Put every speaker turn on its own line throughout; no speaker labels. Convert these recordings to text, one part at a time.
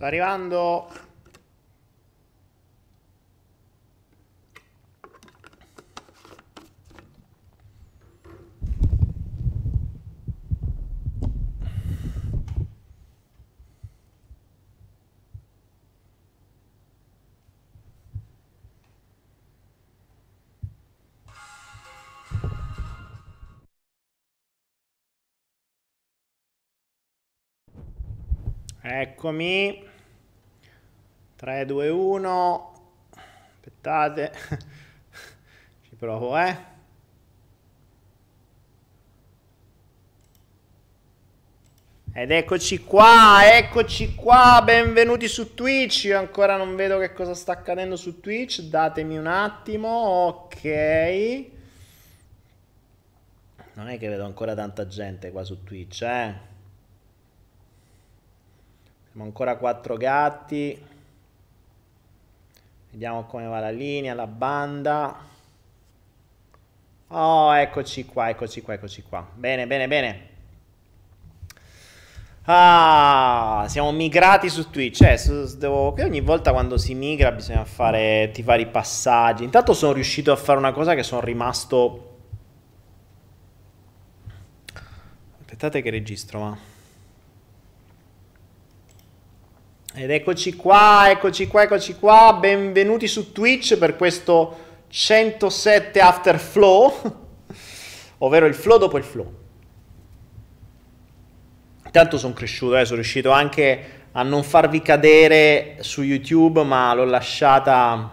Sto arrivando. Eccomi. 3, 2, 1. Aspettate. Ci provo, eh. Ed eccoci qua, eccoci qua, benvenuti su Twitch. Io ancora non vedo che cosa sta accadendo su Twitch. Datemi un attimo, ok. Non è che vedo ancora tanta gente qua su Twitch, eh. Siamo ancora quattro gatti. Vediamo come va la linea, la banda. Oh, eccoci qua, eccoci qua, eccoci qua. Bene, bene, bene. Ah, siamo migrati su Twitch. Eh, su, devo, ogni volta quando si migra bisogna fare i vari passaggi. Intanto sono riuscito a fare una cosa che sono rimasto... Aspettate che registro, ma... Ed eccoci qua, eccoci qua, eccoci qua, benvenuti su Twitch per questo 107 After Flow, ovvero il flow dopo il flow. Intanto sono cresciuto, eh, sono riuscito anche a non farvi cadere su YouTube, ma l'ho lasciata,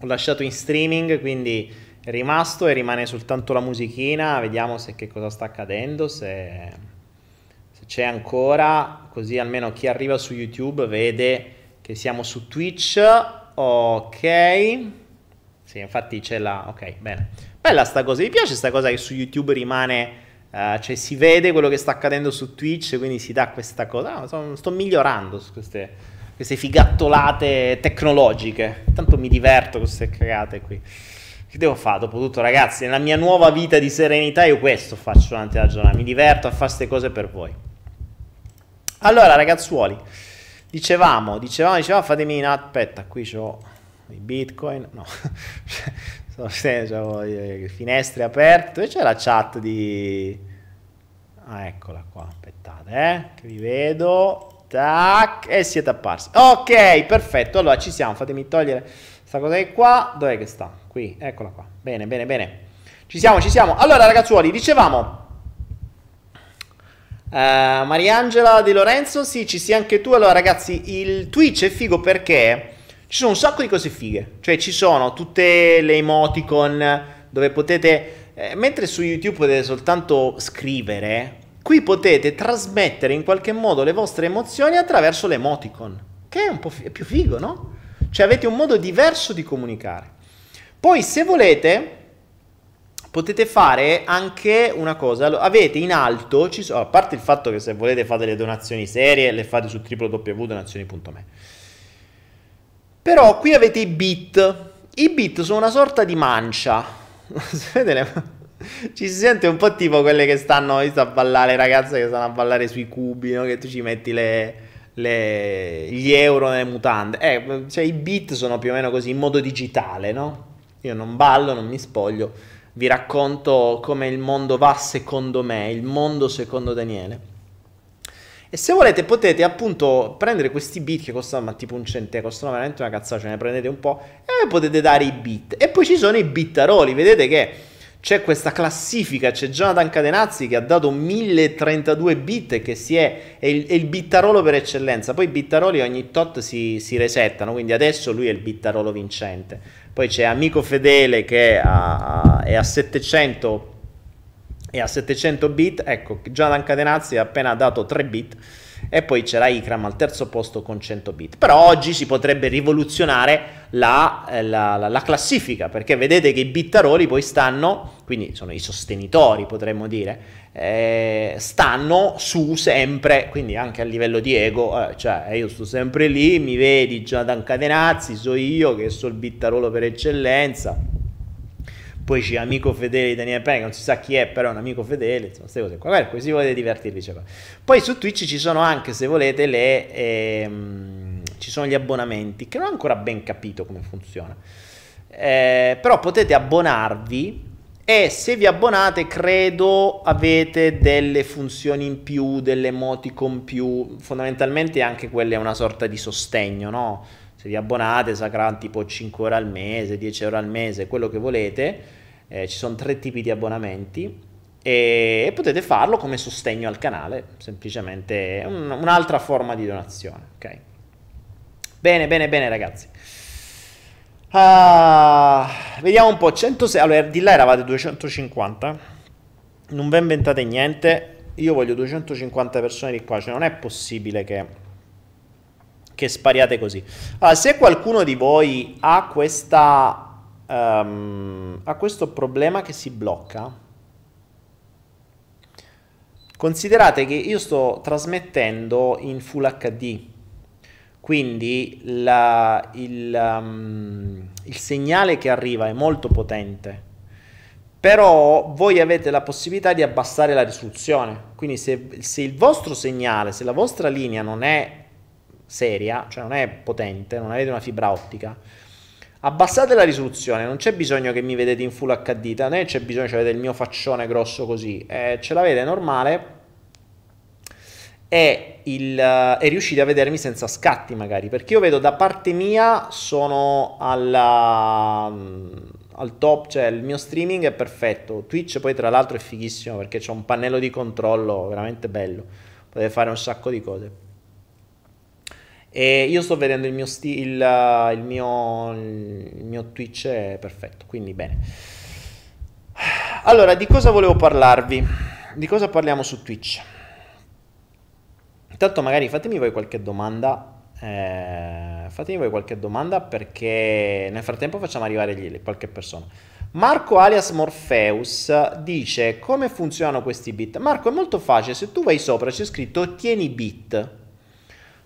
ho lasciato in streaming, quindi è rimasto e rimane soltanto la musichina, vediamo se che cosa sta accadendo, se c'è ancora, così almeno chi arriva su YouTube vede che siamo su Twitch. Ok. Sì, infatti c'è la... Ok, bene. Bella sta cosa, mi piace sta cosa che su YouTube rimane... Uh, cioè si vede quello che sta accadendo su Twitch, quindi si dà questa cosa. No, sto, sto, migliorando su queste, queste figattolate tecnologiche. Tanto mi diverto con queste cagate qui. Che devo fare dopo tutto, ragazzi? Nella mia nuova vita di serenità io questo faccio durante la giornata. Mi diverto a fare queste cose per voi. Allora, ragazzuoli, dicevamo, dicevamo, dicevamo, fatemi in aspetta, qui ho i bitcoin, no, ho le finestre aperte, c'è la chat di... Ah, eccola qua, aspettate, eh, che vi vedo, tac, e siete apparsi. Ok, perfetto, allora ci siamo, fatemi togliere questa cosa di qua, dov'è che sta? Qui, eccola qua, bene, bene, bene. Ci siamo, ci siamo. Allora, ragazzuoli, dicevamo, Uh, Mariangela Di Lorenzo, sì, ci sei anche tu. Allora, ragazzi, il Twitch è figo perché ci sono un sacco di cose fighe. Cioè, ci sono tutte le emoticon dove potete. Eh, mentre su YouTube potete soltanto scrivere, qui potete trasmettere in qualche modo le vostre emozioni attraverso le emoticon. Che è un po' fi- più figo, no? Cioè, avete un modo diverso di comunicare. Poi, se volete potete fare anche una cosa, avete in alto, so, a parte il fatto che se volete fate le donazioni serie, le fate su www.donazioni.me, però qui avete i bit, i bit sono una sorta di mancia, ci si sente un po' tipo quelle che stanno a ballare, ragazze che stanno a ballare sui cubi, no? che tu ci metti le, le, gli euro nelle mutande, eh, cioè i bit sono più o meno così in modo digitale, no? Io non ballo, non mi spoglio, vi racconto come il mondo va secondo me, il mondo secondo Daniele. E se volete potete appunto prendere questi bit che costano ma tipo un centesimo, costano veramente una cazzata, ce ne prendete un po' e potete dare i bit. E poi ci sono i bittaroli, vedete che c'è questa classifica, c'è Jonathan Cadenazzi che ha dato 1032 bit e che si è, è, il, è il bittarolo per eccellenza. Poi i bittaroli ogni tot si, si resettano, quindi adesso lui è il bittarolo vincente. Poi c'è Amico Fedele che è a, è a 700 è a 700 bit, ecco, Jonathan Cadenazzi ha appena dato 3 bit e poi c'era Ikram al terzo posto con 100 bit. Però oggi si potrebbe rivoluzionare la, eh, la, la, la classifica, perché vedete che i bittaroli poi stanno, quindi sono i sostenitori potremmo dire, eh, stanno su sempre, quindi anche a livello di ego, eh, cioè io sto sempre lì, mi vedi Jonathan Cadenazzi, so io che so il bittarolo per eccellenza, poi c'è amico fedele di Daniele Penna, non si sa chi è, però è un amico fedele, insomma, queste cose qua. Guarda, così volete divertirvi. Cioè. Poi su Twitch ci sono anche, se volete, le, ehm, ci sono gli abbonamenti, che non ho ancora ben capito come funziona. Eh, però potete abbonarvi e se vi abbonate credo avete delle funzioni in più, delle emoticon più, fondamentalmente anche quella è una sorta di sostegno, no? Se vi abbonate sarà tipo 5 euro al mese, 10 euro al mese, quello che volete, eh, ci sono tre tipi di abbonamenti e, potete farlo come sostegno al canale, semplicemente un, un'altra forma di donazione, ok? Bene, bene, bene ragazzi. Uh, vediamo un po'. 106. Allora, di là eravate 250. Non vi inventate niente. Io voglio 250 persone di qua. Cioè, non è possibile che, che spariate così. Allora, se qualcuno di voi ha questa. Um, ha questo problema che si blocca. Considerate che io sto trasmettendo in Full HD quindi la, il, um, il segnale che arriva è molto potente, però voi avete la possibilità di abbassare la risoluzione. Quindi se, se, il vostro segnale, se la vostra linea non è seria, cioè non è potente, non avete una fibra ottica, abbassate la risoluzione, non c'è bisogno che mi vedete in full HD, è c'è bisogno che avete il mio faccione grosso così, eh, ce l'avete normale e, il, e riuscite a vedermi senza scatti magari, perché io vedo da parte mia sono alla, al top, cioè il mio streaming è perfetto, Twitch poi tra l'altro è fighissimo perché c'è un pannello di controllo veramente bello, potete fare un sacco di cose. E io sto vedendo il mio, sti- il, il, mio, il mio Twitch è perfetto, quindi bene. Allora, di cosa volevo parlarvi? Di cosa parliamo su Twitch? Intanto magari fatemi voi qualche domanda. Eh, fatemi voi qualche domanda perché nel frattempo facciamo arrivare gli, qualche persona. Marco alias Morpheus dice come funzionano questi bit. Marco è molto facile, se tu vai sopra c'è scritto ottieni bit.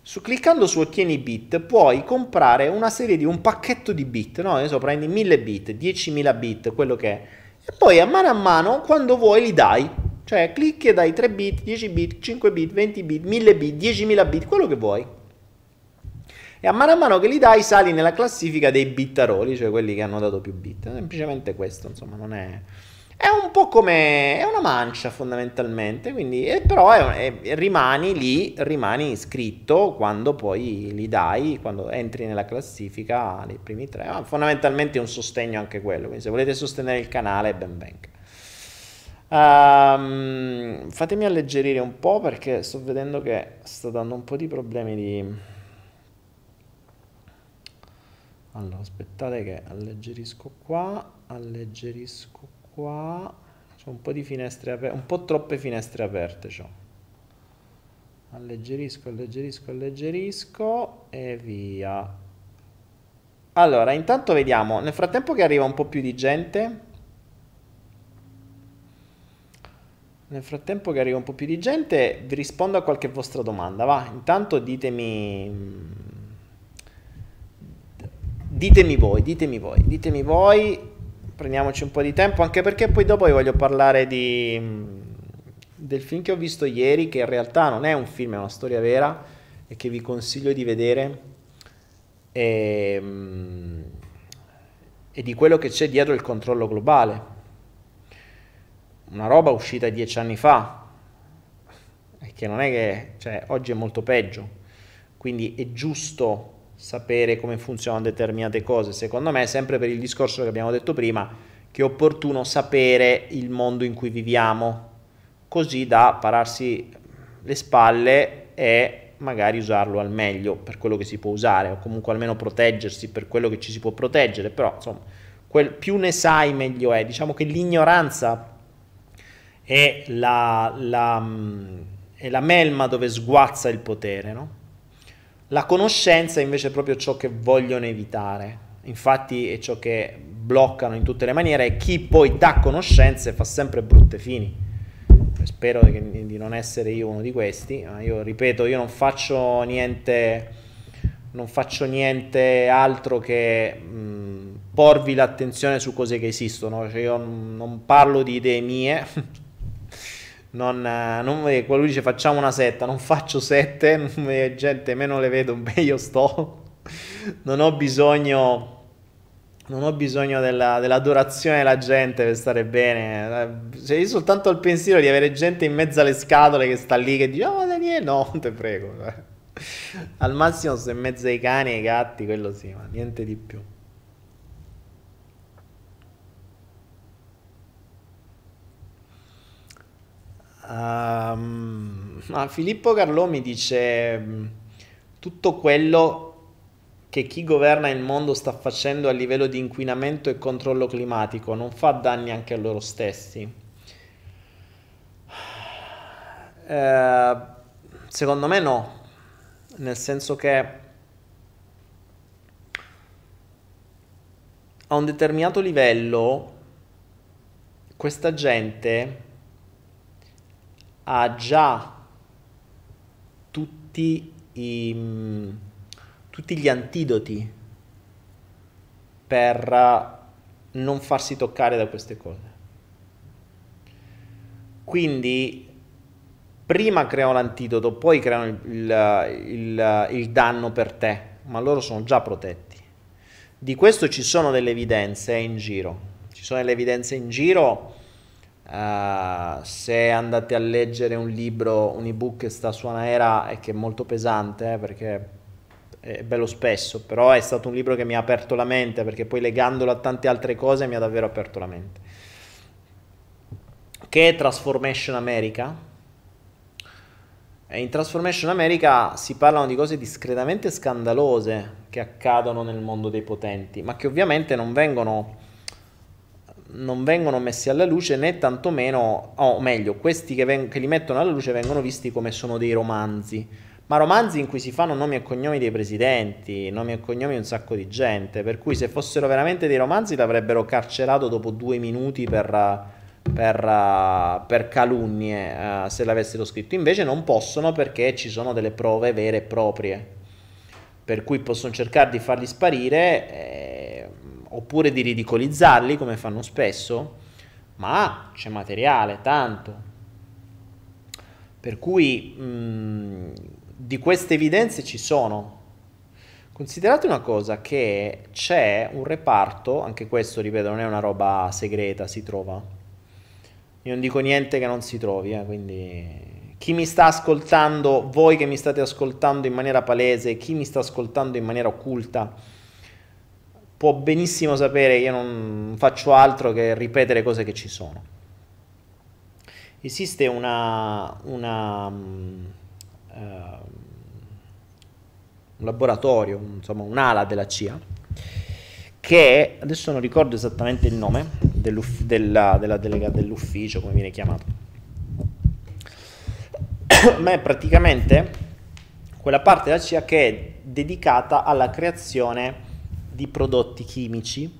Su, cliccando su ottieni bit puoi comprare una serie di un pacchetto di bit, no? Adesso prendi 1000 bit, 10.000 bit, quello che è. E poi a mano a mano quando vuoi li dai. Cioè clicchi e dai 3 bit, 10 bit, 5 bit, 20 bit, 1000 bit, 10.000 bit, quello che vuoi. E a mano a mano che li dai sali nella classifica dei bittaroli, cioè quelli che hanno dato più bit. Semplicemente questo, insomma, non è... È un po' come... è una mancia fondamentalmente, quindi... Eh, però è, è, rimani lì, rimani iscritto quando poi li dai, quando entri nella classifica nei primi tre. Ma fondamentalmente è un sostegno anche quello, quindi se volete sostenere il canale ben venga. Um, fatemi alleggerire un po' perché sto vedendo che sto dando un po' di problemi di... Allora, aspettate che alleggerisco qua, alleggerisco qua. C'ho un po' di finestre aperte, un po' troppe finestre aperte c'ho. Alleggerisco, alleggerisco, alleggerisco e via. Allora, intanto vediamo, nel frattempo che arriva un po' più di gente, Nel frattempo che arriva un po' più di gente, vi rispondo a qualche vostra domanda. Va, intanto ditemi... Ditemi voi, ditemi voi, ditemi voi, prendiamoci un po' di tempo, anche perché poi dopo vi voglio parlare di, del film che ho visto ieri, che in realtà non è un film, è una storia vera e che vi consiglio di vedere. E, e di quello che c'è dietro il controllo globale una roba uscita dieci anni fa, e che non è che, cioè, oggi è molto peggio, quindi è giusto sapere come funzionano determinate cose, secondo me, sempre per il discorso che abbiamo detto prima, che è opportuno sapere il mondo in cui viviamo, così da pararsi le spalle e magari usarlo al meglio per quello che si può usare, o comunque almeno proteggersi per quello che ci si può proteggere, però insomma, quel, più ne sai meglio è, diciamo che l'ignoranza è la, la, mm, è la melma dove sguazza il potere, no? La conoscenza invece è proprio ciò che vogliono evitare, infatti è ciò che bloccano in tutte le maniere e chi poi dà conoscenze fa sempre brutte fini. Spero che, di non essere io uno di questi, ma io ripeto, io non faccio niente, non faccio niente altro che mh, porvi l'attenzione su cose che esistono. Cioè io non parlo di idee mie. non, non qualcuno dice facciamo una setta, non faccio sette, gente meno le vedo, meglio sto. non ho bisogno non ho bisogno della, dell'adorazione della gente per stare bene. Cioè, io soltanto il pensiero di avere gente in mezzo alle scatole che sta lì che dice: Oh, Daniele, no, te prego. Al massimo sto in mezzo ai cani e ai gatti, quello sì, ma niente di più. Um, ma Filippo Carlò mi dice tutto quello che chi governa il mondo sta facendo a livello di inquinamento e controllo climatico non fa danni anche a loro stessi? Eh, secondo me no, nel senso che a un determinato livello questa gente ha già tutti i tutti gli antidoti per non farsi toccare da queste cose. Quindi prima creano l'antidoto, poi creano il, il, il, il, danno per te, ma loro sono già protetti. Di questo ci sono delle evidenze in giro. Ci sono delle evidenze in giro. Uh, se andate a leggere un libro, un ebook che sta su una era e che è molto pesante, eh, perché è bello spesso, però è stato un libro che mi ha aperto la mente perché poi legandolo a tante altre cose mi ha davvero aperto la mente. Che è Transformation America? E in Transformation America si parlano di cose discretamente scandalose che accadono nel mondo dei potenti, ma che ovviamente non vengono, non vengono messi alla luce né tantomeno, o meglio, questi che, veng- che li mettono alla luce vengono visti come sono dei romanzi. Ma romanzi in cui si fanno nomi e cognomi dei presidenti, nomi e cognomi di un sacco di gente, per cui se fossero veramente dei romanzi l'avrebbero carcerato dopo due minuti per, per, per calunnie uh, se l'avessero scritto, invece non possono perché ci sono delle prove vere e proprie, per cui possono cercare di farli sparire oppure di ridicolizzarli come fanno spesso, ma c'è materiale, tanto. Per cui mh, mm, di queste evidenze ci sono. Considerate una cosa che c'è un reparto, anche questo ripeto non è una roba segreta, si trova. Io non dico niente che non si trovi, eh, quindi chi mi sta ascoltando, voi che mi state ascoltando in maniera palese, chi mi sta ascoltando in maniera occulta, può benissimo sapere io non faccio altro che ripetere cose che ci sono. Esiste una, una uh, un laboratorio, insomma un'ala della CIA, che adesso non ricordo esattamente il nome della, della delega dell'ufficio, come viene chiamato, ma è praticamente quella parte della CIA che è dedicata alla creazione di prodotti chimici,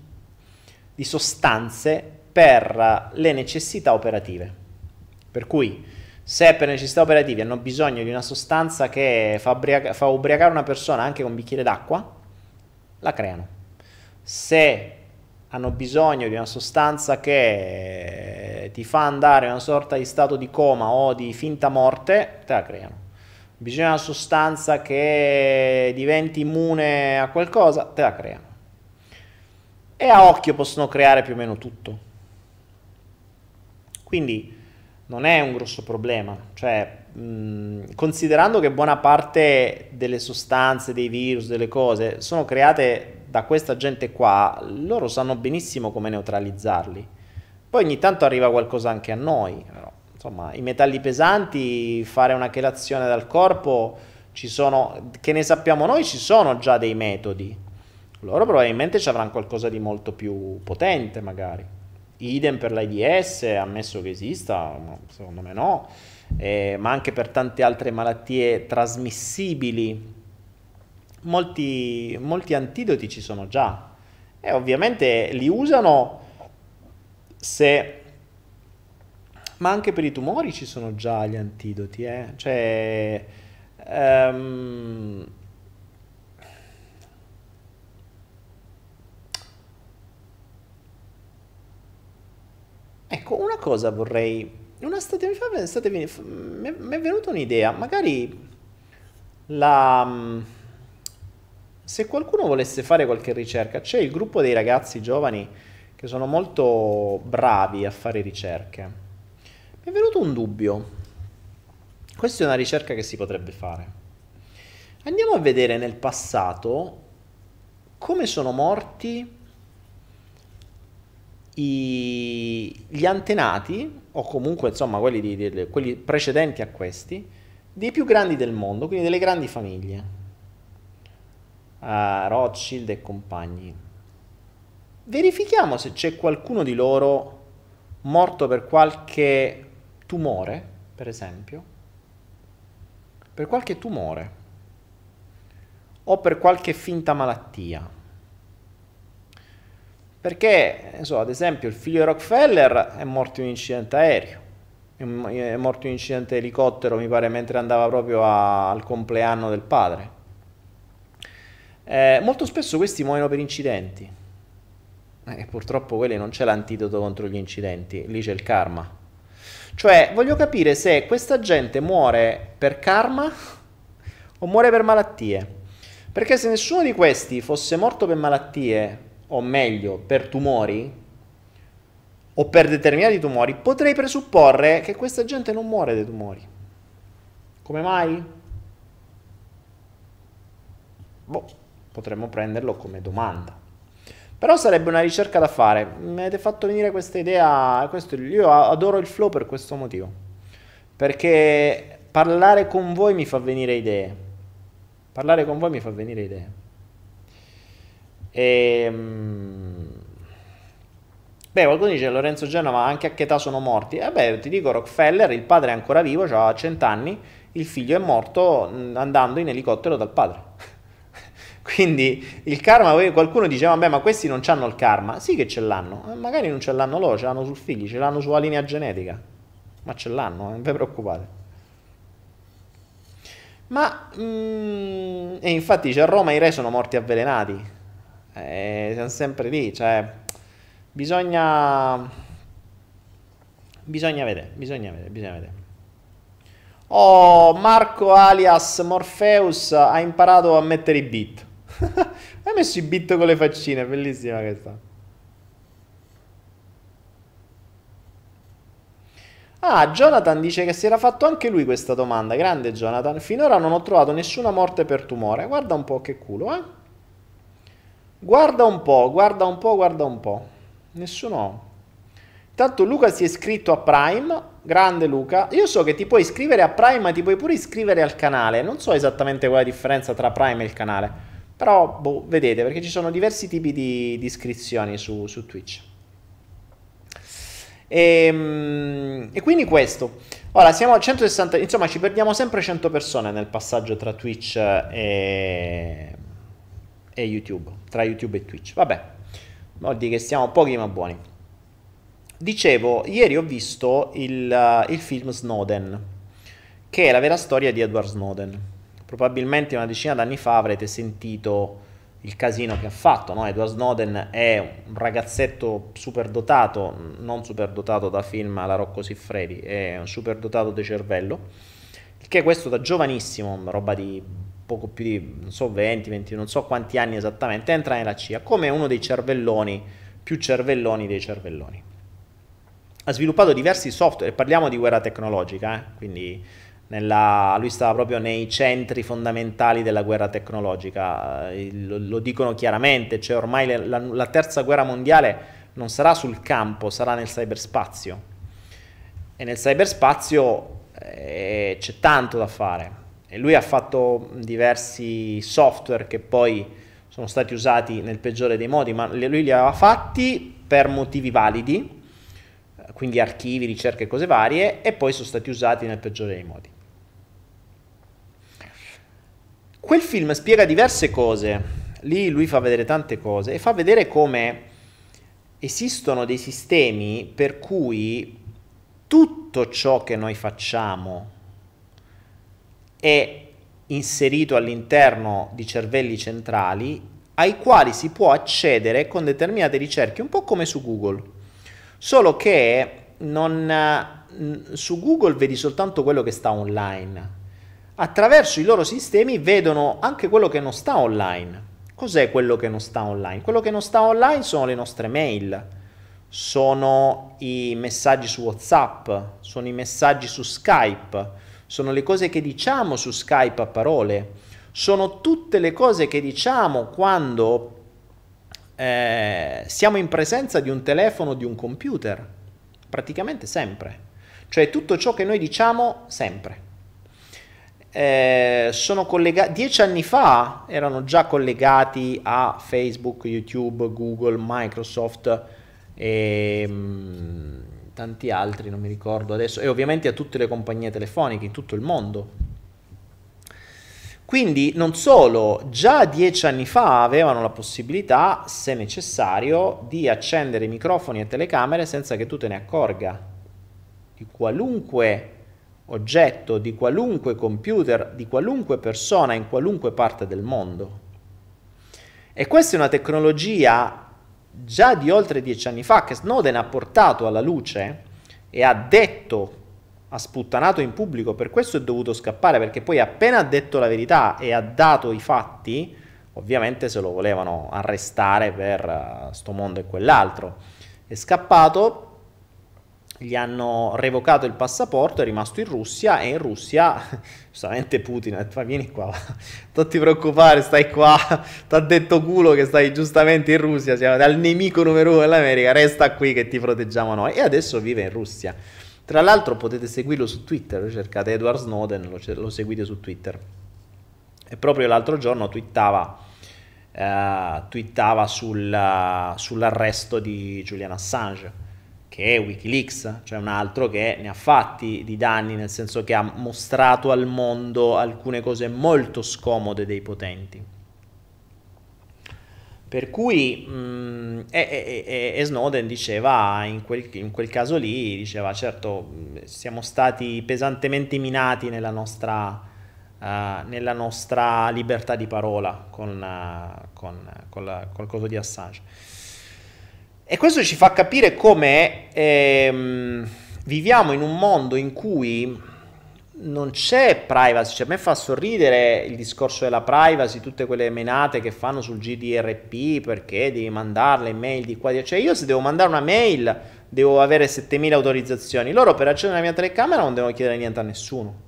di sostanze per le necessità operative. Per cui se per necessità operative hanno bisogno di una sostanza che fa, ubriaca- fa ubriacare una persona anche con un bicchiere d'acqua, la creano. Se hanno bisogno di una sostanza che ti fa andare in una sorta di stato di coma o di finta morte, te la creano. Bisogna una sostanza che diventi immune a qualcosa, te la creano. E a occhio possono creare più o meno tutto. Quindi non è un grosso problema, cioè mh, considerando che buona parte delle sostanze, dei virus, delle cose sono create da questa gente qua, loro sanno benissimo come neutralizzarli. Poi ogni tanto arriva qualcosa anche a noi, però, insomma, i metalli pesanti, fare una chelazione dal corpo, ci sono, che ne sappiamo noi, ci sono già dei metodi. Loro probabilmente ci avranno qualcosa di molto più potente magari. Idem per l'AIDS, ammesso che esista, secondo me no, eh, ma anche per tante altre malattie trasmissibili. Molti, molti antidoti ci sono già e ovviamente li usano se ma anche per i tumori ci sono già gli antidoti, eh? cioè, um, Ecco, una cosa vorrei... Una state, mi, state, mi, mi è venuta un'idea, magari la... Mm, se qualcuno volesse fare qualche ricerca, c'è il gruppo dei ragazzi giovani che sono molto bravi a fare ricerche mi è venuto un dubbio. Questa è una ricerca che si potrebbe fare. Andiamo a vedere nel passato come sono morti i, gli antenati, o comunque insomma quelli, di, di, quelli precedenti a questi, dei più grandi del mondo, quindi delle grandi famiglie. Uh, Rothschild e compagni. Verifichiamo se c'è qualcuno di loro morto per qualche tumore, per esempio. Per qualche tumore o per qualche finta malattia. Perché, so, ad esempio, il figlio di Rockefeller è morto in un incidente aereo, è morto in un incidente elicottero, mi pare, mentre andava proprio a, al compleanno del padre. Eh, molto spesso questi muoiono per incidenti. E eh, purtroppo quelli non c'è l'antidoto contro gli incidenti, lì c'è il karma. Cioè, voglio capire se questa gente muore per karma o muore per malattie. Perché se nessuno di questi fosse morto per malattie o meglio per tumori o per determinati tumori, potrei presupporre che questa gente non muore dei tumori. Come mai? Boh, potremmo prenderlo come domanda. Però sarebbe una ricerca da fare. Mi avete fatto venire questa idea. Questo, io adoro il flow per questo motivo. Perché parlare con voi mi fa venire idee. Parlare con voi mi fa venire idee. E, ehm, beh, qualcuno dice Lorenzo Genova, anche a che età sono morti? Eh beh, ti dico, Rockefeller, il padre è ancora vivo, ha 100 anni, il figlio è morto andando in elicottero dal padre. Quindi il karma, qualcuno dice, vabbè, ma questi non hanno il karma. Sì che ce l'hanno, eh, magari non ce l'hanno loro, ce l'hanno sul figlio, ce l'hanno sulla linea genetica. Ma ce l'hanno, non vi preoccupate. Ma, mm, e infatti dice, a Roma i re sono morti avvelenati. Eh, siamo sempre lì, cioè bisogna bisogna vedere, bisogna vedere, bisogna vedere. Oh, Marco alias Morpheus ha imparato a mettere i beat. Hai messo i beat con le faccine, bellissima questa. Ah, Jonathan dice che si era fatto anche lui questa domanda. Grande Jonathan. Finora non ho trovato nessuna morte per tumore. Guarda un po' che culo, eh. Guarda un po', guarda un po', guarda un po'. Nessuno. Intanto Luca si è iscritto a Prime, grande Luca. Io so che ti puoi iscrivere a Prime, ma ti puoi pure iscrivere al canale. Non so esattamente qual è la differenza tra Prime e il canale. Però, boh, vedete, perché ci sono diversi tipi di, di iscrizioni su, su Twitch. E, ehm, e, quindi questo. Ora siamo a 160, insomma ci perdiamo sempre 100 persone nel passaggio tra Twitch e, e YouTube, tra YouTube e Twitch. Vabbè, vuol dire che siamo pochi ma buoni. Dicevo, ieri ho visto il, il film Snowden, che è la vera storia di Edward Snowden. Probabilmente una decina d'anni fa avrete sentito il casino che ha fatto. No? Edward Snowden è un ragazzetto super dotato, non super dotato da film alla Rocco Siffredi, è un super dotato di cervello, che questo da giovanissimo, roba di poco più di, non so, 20, 20, non so quanti anni esattamente, entra nella CIA come uno dei cervelloni, più cervelloni dei cervelloni. Ha sviluppato diversi software, parliamo di guerra tecnologica, eh? quindi nella, lui stava proprio nei centri fondamentali della guerra tecnologica, eh, lo, lo dicono chiaramente, cioè ormai la, la terza guerra mondiale non sarà sul campo, sarà nel cyberspazio. E nel cyberspazio eh, c'è tanto da fare e lui ha fatto diversi software che poi sono stati usati nel peggiore dei modi, ma lui li aveva fatti per motivi validi, quindi archivi, ricerche e cose varie, e poi sono stati usati nel peggiore dei modi. Quel film spiega diverse cose, lì lui fa vedere tante cose e fa vedere come esistono dei sistemi per cui tutto ciò che noi facciamo è inserito all'interno di cervelli centrali ai quali si può accedere con determinate ricerche, un po' come su Google, solo che non, su Google vedi soltanto quello che sta online. Attraverso i loro sistemi vedono anche quello che non sta online. Cos'è quello che non sta online? Quello che non sta online sono le nostre mail, sono i messaggi su WhatsApp, sono i messaggi su Skype, sono le cose che diciamo su Skype a parole, sono tutte le cose che diciamo quando eh, siamo in presenza di un telefono o di un computer, praticamente sempre. Cioè tutto ciò che noi diciamo sempre eh, sono collegati, dieci anni fa erano già collegati a Facebook, YouTube, Google, Microsoft e mh, mm, tanti altri, non mi ricordo adesso, e ovviamente a tutte le compagnie telefoniche in tutto il mondo. Quindi non solo, già dieci anni fa avevano la possibilità, se necessario, di accendere microfoni e telecamere senza che tu te ne accorga di qualunque oggetto di qualunque computer, di qualunque persona in qualunque parte del mondo. E questa è una tecnologia già di oltre dieci anni fa che Snowden ha portato alla luce e ha detto, ha sputtanato in pubblico, per questo è dovuto scappare, perché poi appena ha detto la verità e ha dato i fatti, ovviamente se lo volevano arrestare per uh, sto mondo e quell'altro. È scappato gli hanno revocato il passaporto, è rimasto in Russia e in Russia, giustamente Putin ha detto vieni qua, non ti preoccupare, stai qua, ti ha detto culo che stai giustamente in Russia, siamo dal nemico numero uno dell'America, resta qui che ti proteggiamo noi e adesso vive in Russia. Tra l'altro potete seguirlo su Twitter, cercate Edward Snowden, lo, lo seguite su Twitter. E proprio l'altro giorno twittava, uh, twittava sul, sull'arresto di Julian Assange che è Wikileaks, cioè un altro che ne ha fatti di danni, nel senso che ha mostrato al mondo alcune cose molto scomode dei potenti. Per cui, mh, mm, e, e, e, Snowden diceva, in quel, in quel, caso lì, diceva, certo, siamo stati pesantemente minati nella nostra, uh, nella nostra libertà di parola con, uh, con, con, la, con il coso di Assange. E questo ci fa capire come ehm, viviamo in un mondo in cui non c'è privacy, cioè a me fa sorridere il discorso della privacy, tutte quelle menate che fanno sul GDRP perché devi mandarle mail di qua di cioè io se devo mandare una mail devo avere 7000 autorizzazioni, loro per accedere alla mia telecamera non devono chiedere niente a nessuno.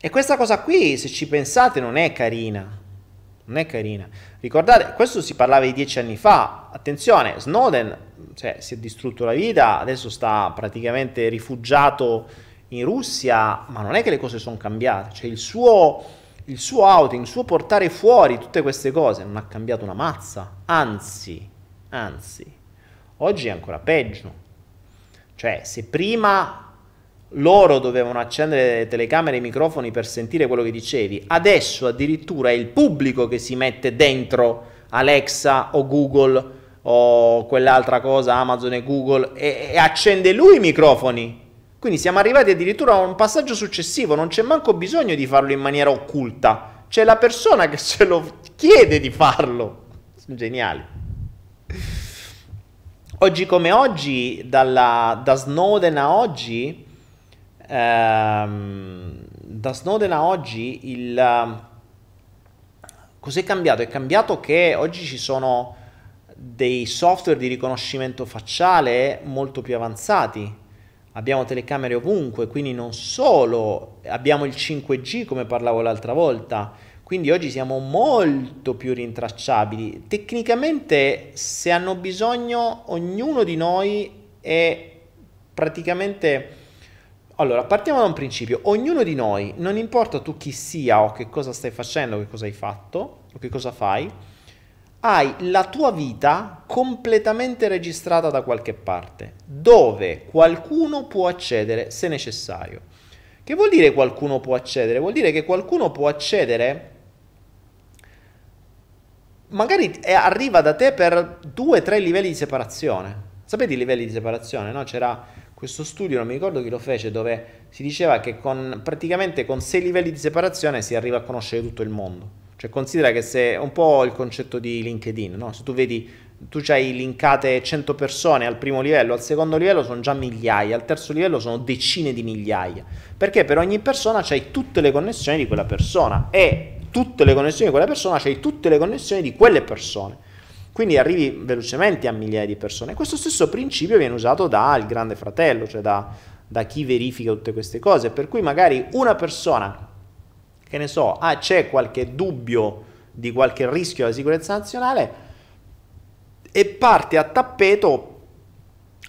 E questa cosa qui, se ci pensate, non è carina non è carina. Ricordate, questo si parlava di dieci anni fa, attenzione, Snowden cioè, si è distrutto la vita, adesso sta praticamente rifugiato in Russia, ma non è che le cose sono cambiate, cioè il suo, il suo outing, il suo portare fuori tutte queste cose non ha cambiato una mazza, anzi, anzi, oggi è ancora peggio. Cioè, se prima loro dovevano accendere le telecamere e i microfoni per sentire quello che dicevi. Adesso addirittura è il pubblico che si mette dentro Alexa o Google o quell'altra cosa, Amazon e Google, e, e accende lui i microfoni. Quindi siamo arrivati addirittura a un passaggio successivo, non c'è manco bisogno di farlo in maniera occulta, c'è la persona che se lo chiede di farlo. Sono geniali. Oggi come oggi, dalla, da Snowden a oggi, ehm, da Snowden a oggi il... Cos'è cambiato? È cambiato che oggi ci sono dei software di riconoscimento facciale molto più avanzati. Abbiamo telecamere ovunque, quindi non solo abbiamo il 5G come parlavo l'altra volta, quindi oggi siamo molto più rintracciabili. Tecnicamente se hanno bisogno ognuno di noi è praticamente allora, partiamo da un principio. Ognuno di noi, non importa tu chi sia o che cosa stai facendo, che cosa hai fatto o che cosa fai, hai la tua vita completamente registrata da qualche parte, dove qualcuno può accedere se necessario. Che vuol dire qualcuno può accedere? Vuol dire che qualcuno può accedere magari arriva da te per due o tre livelli di separazione. Sapete i livelli di separazione? No? C'era questo studio, non mi ricordo chi lo fece, dove si diceva che con, praticamente con sei livelli di separazione si arriva a conoscere tutto il mondo. Cioè considera che se un po' il concetto di LinkedIn, no? se tu vedi tu hai linkate 100 persone al primo livello, al secondo livello sono già migliaia, al terzo livello sono decine di migliaia, perché per ogni persona c'hai tutte le connessioni di quella persona e tutte le connessioni di quella persona c'hai tutte le connessioni di quelle persone. Quindi arrivi velocemente a migliaia di persone. Questo stesso principio viene usato dal grande fratello, cioè da, da chi verifica tutte queste cose, per cui magari una persona, che ne so, ah, c'è qualche dubbio di qualche rischio alla sicurezza nazionale, e parte a tappeto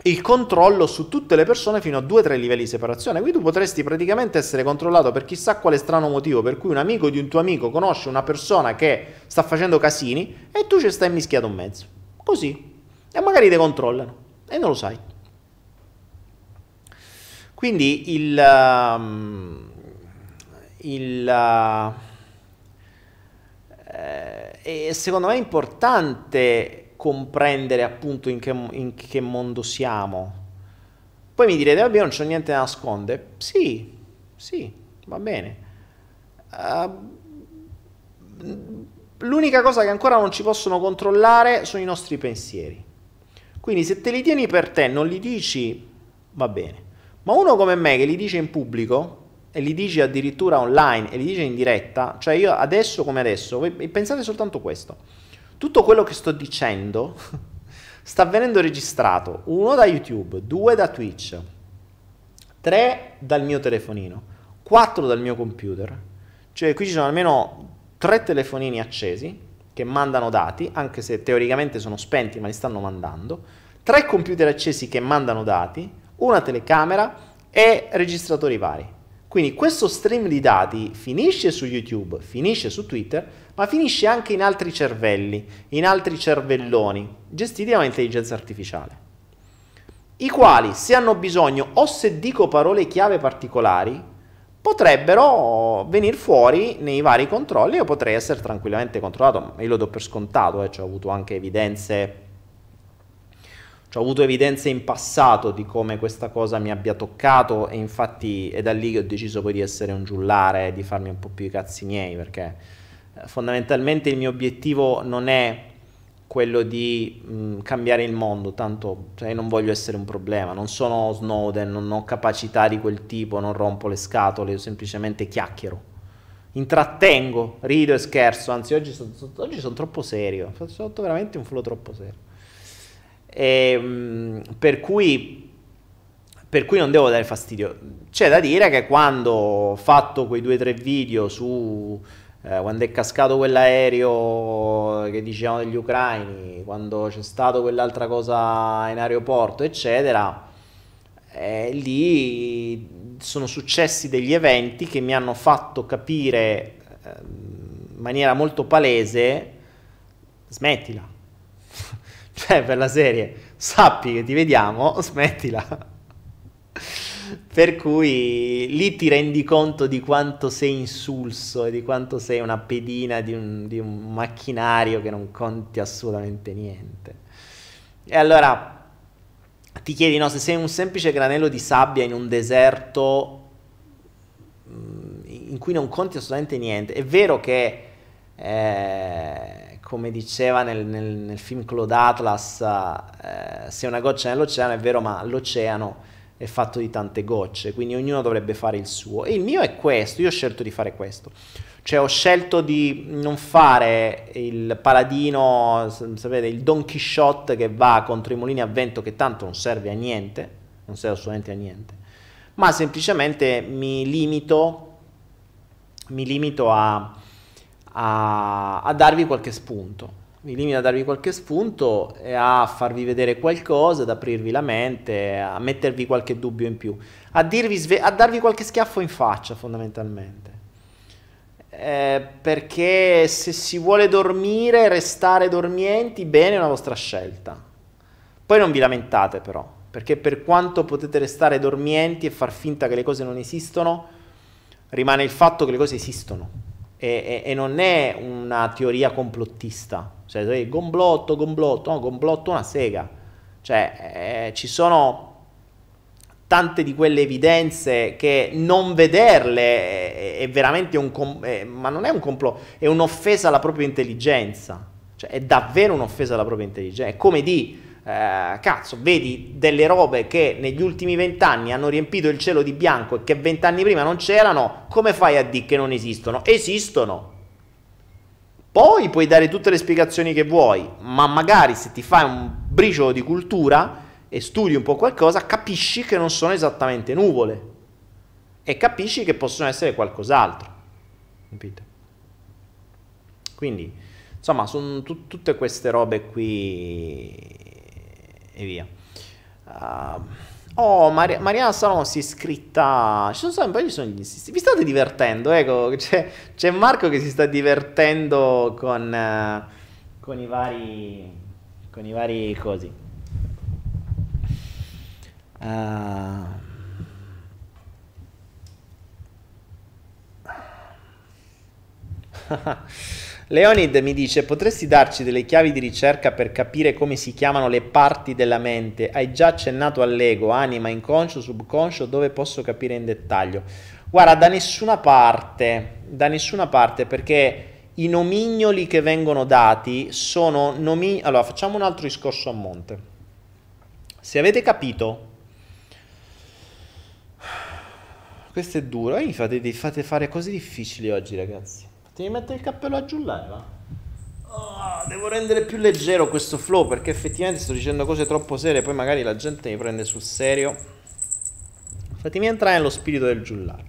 il controllo su tutte le persone fino a 2-3 livelli di separazione. Quindi tu potresti praticamente essere controllato per chissà quale strano motivo, per cui un amico di un tuo amico conosce una persona che sta facendo casini e tu ci stai mischiato in mezzo. Così. E magari ti controllano e non lo sai. Quindi il... Um, il eh, secondo me è importante comprendere appunto in che, in che mondo siamo. Poi mi direte, vabbè, non c'è niente da nascondere. Sì, sì, va bene. Uh, l'unica cosa che ancora non ci possono controllare sono i nostri pensieri. Quindi se te li tieni per te, non li dici, va bene. Ma uno come me che li dice in pubblico e li dice addirittura online e li dice in diretta, cioè io adesso come adesso, pensate soltanto questo tutto quello che sto dicendo sta venendo registrato, uno da YouTube, due da Twitch, tre dal mio telefonino, quattro dal mio computer, cioè qui ci sono almeno tre telefonini accesi che mandano dati, anche se teoricamente sono spenti ma li stanno mandando, tre computer accesi che mandano dati, una telecamera e registratori vari. Quindi questo stream di dati finisce su YouTube, finisce su Twitter, ma finisce anche in altri cervelli, in altri cervelloni, gestiti dall'intelligenza artificiale, i quali se hanno bisogno o se dico parole chiave particolari, potrebbero venire fuori nei vari controlli, io potrei essere tranquillamente controllato, io lo do per scontato, eh, cioè ho avuto anche evidenze ho avuto evidenze in passato di come questa cosa mi abbia toccato e infatti è da lì che ho deciso poi di essere un giullare di farmi un po' più i cazzi miei perché eh, fondamentalmente il mio obiettivo non è quello di mh, cambiare il mondo, tanto cioè, non voglio essere un problema, non sono Snowden, non ho capacità di quel tipo, non rompo le scatole, io semplicemente chiacchiero. Intrattengo, rido e scherzo, anzi oggi sono, oggi troppo serio, sono veramente un flow troppo serio. E, ehm, per, cui, per cui non devo dare fastidio. C'è da dire che quando ho fatto quei due o tre video su eh, quando è cascato quell'aereo che dicevano degli ucraini, quando c'è stato quell'altra cosa in aeroporto, eccetera, eh, lì sono successi degli eventi che mi hanno fatto capire eh, in maniera molto palese, smettila cioè, per la serie, sappi che ti vediamo, smettila. per cui lì ti rendi conto di quanto sei insulso e di quanto sei una pedina di un, di un macchinario che non conti assolutamente niente. E allora ti chiedi, no, se sei un semplice granello di sabbia in un deserto mm, in cui non conti assolutamente niente, è vero che eh, come diceva nel, nel, nel film Claude Atlas, eh, se una goccia nell'oceano è vero, ma l'oceano è fatto di tante gocce, quindi ognuno dovrebbe fare il suo. E il mio è questo, io ho scelto di fare questo. Cioè ho scelto di non fare il paladino, sapete, il Don Quixote che va contro i mulini a vento che tanto non serve a niente, non serve assolutamente a niente, ma semplicemente mi limito, mi limito a a, a darvi qualche spunto. Mi limito a darvi qualche spunto e a farvi vedere qualcosa, ad aprirvi la mente, a mettervi qualche dubbio in più, a, dirvi, a darvi qualche schiaffo in faccia fondamentalmente. Eh, perché se si vuole dormire, restare dormienti, bene è una vostra scelta. Poi non vi lamentate però, perché per quanto potete restare dormienti e far finta che le cose non esistono, rimane il fatto che le cose esistono e, e, e non è una teoria complottista, cioè gomblotto, gomblotto, no, gomblotto una sega, cioè eh, ci sono tante di quelle evidenze che non vederle è, è veramente un, com- è, ma non è un complotto, è un'offesa alla propria intelligenza. Cioè, è davvero un'offesa alla propria intelligenza. È come di, eh, cazzo, vedi delle robe che negli ultimi vent'anni hanno riempito il cielo di bianco e che vent'anni prima non c'erano, come fai a dire che non esistono? Esistono. Poi puoi dare tutte le spiegazioni che vuoi, ma magari se ti fai un briciolo di cultura e studi un po' qualcosa, capisci che non sono esattamente nuvole e capisci che possono essere qualcos'altro. Capito? Quindi, insomma, sono t- tutte queste robe qui e via. Uh, oh, Mar- Mariana è iscritta. Ci sono sempre ci sono. Vi state divertendo? Ecco, c'è, c'è, Marco che si sta divertendo con, uh, con i vari. con i vari cosi. Uh, Leonid mi dice: Potresti darci delle chiavi di ricerca per capire come si chiamano le parti della mente? Hai già accennato all'ego, anima, inconscio, subconscio, dove posso capire in dettaglio? Guarda, da nessuna parte, da nessuna parte, perché i nomignoli che vengono dati sono nomi. Allora, facciamo un altro discorso a monte. Se avete capito questo è duro. E mi fate, fate, fare cose difficili oggi, ragazzi. Ti mettere il cappello a giullare, va? Oh, devo rendere più leggero questo flow perché effettivamente sto dicendo cose troppo serie. Poi magari la gente mi prende sul serio. Fatemi entrare nello spirito del giullare.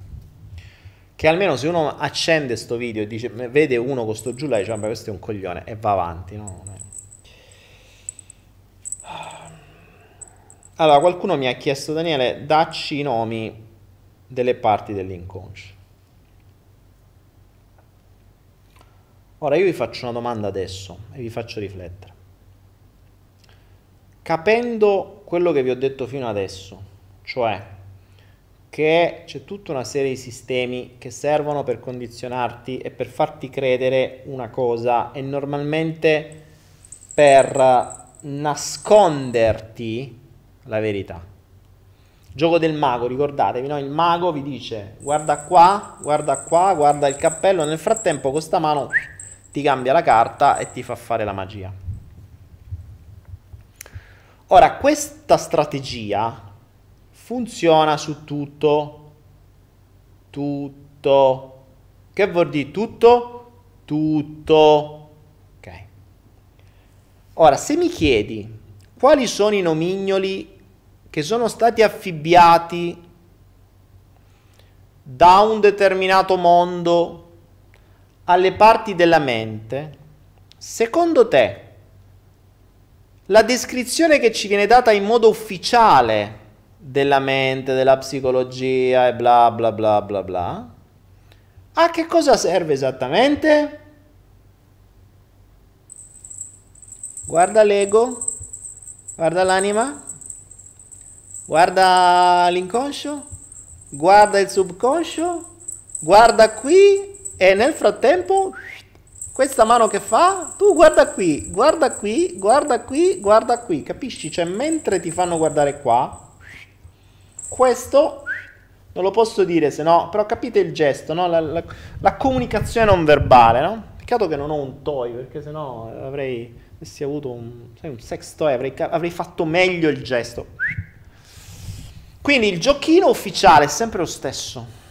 Che almeno se uno accende sto video e dice, vede uno con sto giullare, dice, vabbè, questo è un coglione e va avanti, no? Allora, qualcuno mi ha chiesto, Daniele, dacci i nomi delle parti dell'inconscio. Ora io vi faccio una domanda adesso e vi faccio riflettere. Capendo quello che vi ho detto fino adesso, cioè che c'è tutta una serie di sistemi che servono per condizionarti e per farti credere una cosa e normalmente per nasconderti la verità. Gioco del mago, ricordatevi, no? Il mago vi dice guarda qua, guarda qua, guarda il cappello, nel frattempo con sta mano ti cambia la carta e ti fa fare la magia. Ora, questa strategia funziona su tutto, tutto. Che vuol dire tutto? Tutto. Ok. Ora, se mi chiedi quali sono i nomignoli che sono stati affibbiati da un determinato mondo alle parti della mente, secondo te la descrizione che ci viene data in modo ufficiale della mente, della psicologia e bla bla bla bla bla, a che cosa serve esattamente? Guarda l'ego, guarda l'anima, guarda l'inconscio, guarda il subconscio, guarda qui e nel frattempo questa mano che fa, tu guarda qui, guarda qui, guarda qui, guarda qui, capisci? Cioè mentre ti fanno guardare qua, questo non lo posso dire se no, però capite il gesto, no? la, la, la, comunicazione non verbale, no? Peccato che non ho un toy, perché se no avrei, avessi avuto un, sai, un sex toy, avrei, avrei fatto meglio il gesto. Quindi il giochino ufficiale è sempre lo stesso.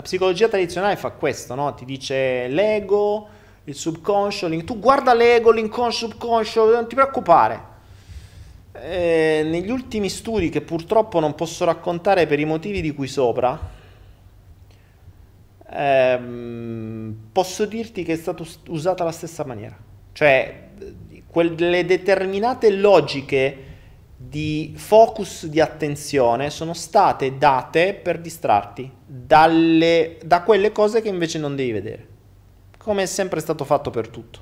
La psicologia tradizionale fa questo, no? Ti dice l'ego, il subconscio, tu guarda l'ego, l'inconscio, subconscio, non ti preoccupare. Eh, negli ultimi studi che purtroppo non posso raccontare per i motivi di cui sopra, ehm, posso dirti che è stata usata la stessa maniera. Cioè, quelle determinate logiche di focus di attenzione sono state date per distrarti dalle, da quelle cose che invece non devi vedere, come è sempre stato fatto per tutto.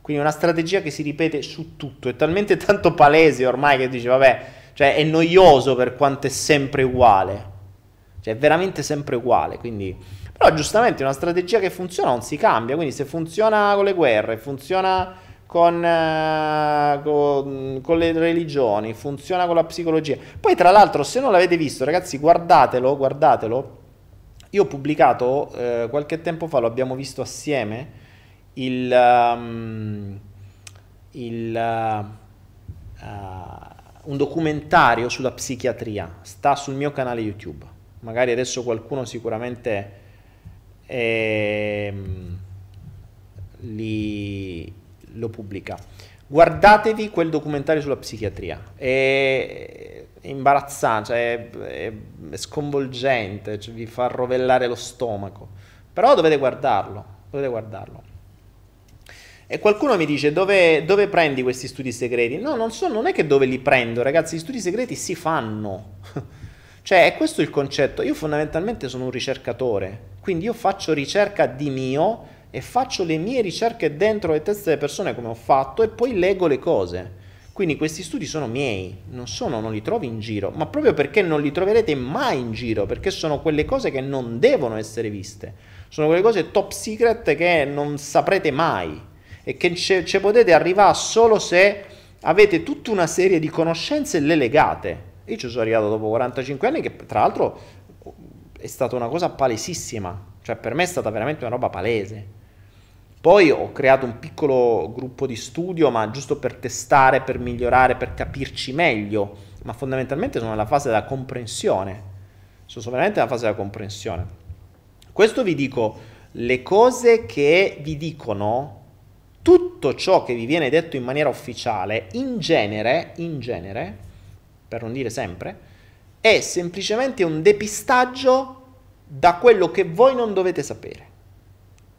Quindi una strategia che si ripete su tutto, è talmente tanto palese ormai che dici vabbè, cioè è noioso per quanto è sempre uguale, cioè è veramente sempre uguale, quindi... Però giustamente una strategia che funziona non si cambia, quindi se funziona con le guerre, funziona con, eh, con, con, le religioni, funziona con la psicologia. Poi, tra l'altro, se non l'avete visto, ragazzi, guardatelo, guardatelo. Io ho pubblicato eh, qualche tempo fa, lo abbiamo visto assieme, il, um, il, uh, un documentario sulla psichiatria, sta sul mio canale YouTube. Magari adesso qualcuno sicuramente eh, li, lo pubblica. Guardatevi quel documentario sulla psichiatria, è, imbarazzante, cioè è, è, sconvolgente, cioè vi fa rovellare lo stomaco, però dovete guardarlo, dovete guardarlo. E qualcuno mi dice dove, dove prendi questi studi segreti? No, non, so, non è che dove li prendo, ragazzi, gli studi segreti si fanno. cioè, è questo il concetto. Io fondamentalmente sono un ricercatore, quindi io faccio ricerca di mio e faccio le mie ricerche dentro le teste delle persone come ho fatto e poi leggo le cose. Quindi questi studi sono miei, non sono, non li trovi in giro, ma proprio perché non li troverete mai in giro, perché sono quelle cose che non devono essere viste, sono quelle cose top secret che non saprete mai e che ci potete arrivare solo se avete tutta una serie di conoscenze e le legate. Io ci sono arrivato dopo 45 anni che tra l'altro è stata una cosa palesissima, cioè per me è stata veramente una roba palese. Poi ho creato un piccolo gruppo di studio, ma giusto per testare, per migliorare, per capirci meglio, ma fondamentalmente sono nella fase della comprensione. Sono veramente nella fase della comprensione. Questo vi dico, le cose che vi dicono tutto ciò che vi viene detto in maniera ufficiale, in genere, in genere, per non dire sempre, è semplicemente un depistaggio da quello che voi non dovete sapere.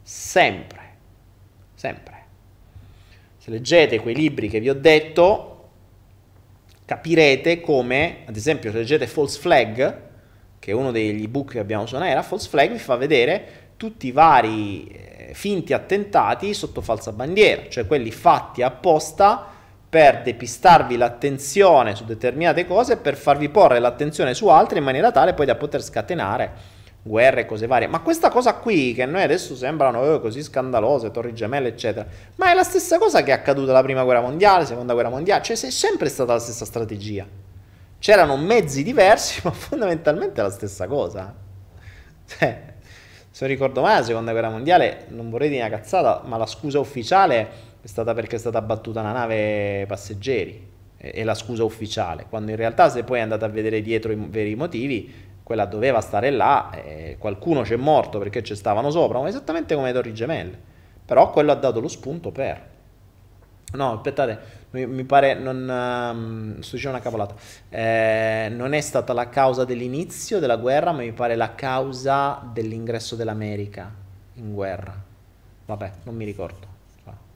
Sempre, sempre. Se leggete quei libri che vi ho detto, capirete come, ad esempio, se leggete False Flag, che è uno degli ebook che abbiamo su Naira, False Flag vi fa vedere tutti i vari finti attentati sotto falsa bandiera, cioè quelli fatti apposta per depistarvi l'attenzione su determinate cose per farvi porre l'attenzione su altre in maniera tale poi da poter scatenare guerre e cose varie. Ma questa cosa qui, che a noi adesso sembrano oh, così scandalose, torri gemelle, eccetera, ma è la stessa cosa che è accaduta la prima guerra mondiale, la seconda guerra mondiale, cioè è sempre stata la stessa strategia. C'erano mezzi diversi, ma fondamentalmente è la stessa cosa. Cioè, se non ricordo male, la seconda guerra mondiale, non vorrei dire una cazzata, ma la scusa ufficiale è stata perché è stata abbattuta una nave passeggeri. È la scusa ufficiale, quando in realtà se poi andate a vedere dietro i veri motivi, quella doveva stare là, eh, qualcuno c'è morto perché ci stavano sopra, esattamente come le Torri Gemelle. Però quello ha dato lo spunto per. No, aspettate, mi, pare, non, um, sto dicendo una cavolata, eh, non è stata la causa dell'inizio della guerra, ma mi pare la causa dell'ingresso dell'America in guerra. Vabbè, non mi ricordo.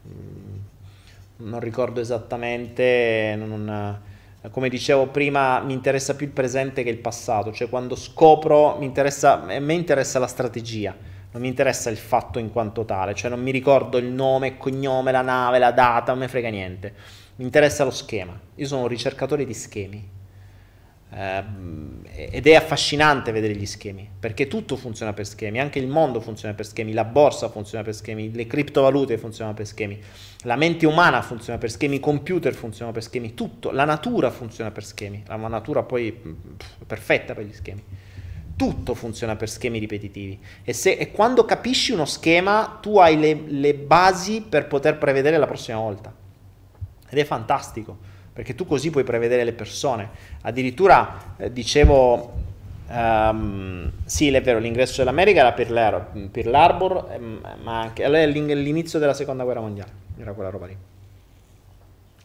Mm, non ricordo esattamente, non, come dicevo prima, mi interessa più il presente che il passato, cioè quando scopro, mi interessa, a me interessa la strategia non mi interessa il fatto in quanto tale, cioè non mi ricordo il nome, il cognome, la nave, la data, non mi frega niente. Mi interessa lo schema. Io sono un ricercatore di schemi. Eh, ed è affascinante vedere gli schemi, perché tutto funziona per schemi, anche il mondo funziona per schemi, la borsa funziona per schemi, le criptovalute funzionano per schemi, la mente umana funziona per schemi, i computer funzionano per schemi, tutto, la natura funziona per schemi, la natura poi pff, perfetta per gli schemi. Tutto funziona per schemi ripetitivi. E, se, e quando capisci uno schema tu hai le, le, basi per poter prevedere la prossima volta. Ed è fantastico perché tu così puoi prevedere le persone. Addirittura eh, dicevo um, sì è vero l'ingresso dell'America era per, l'Ar- per l'Arbor ehm, ma anche l'inizio della seconda guerra mondiale era quella roba lì.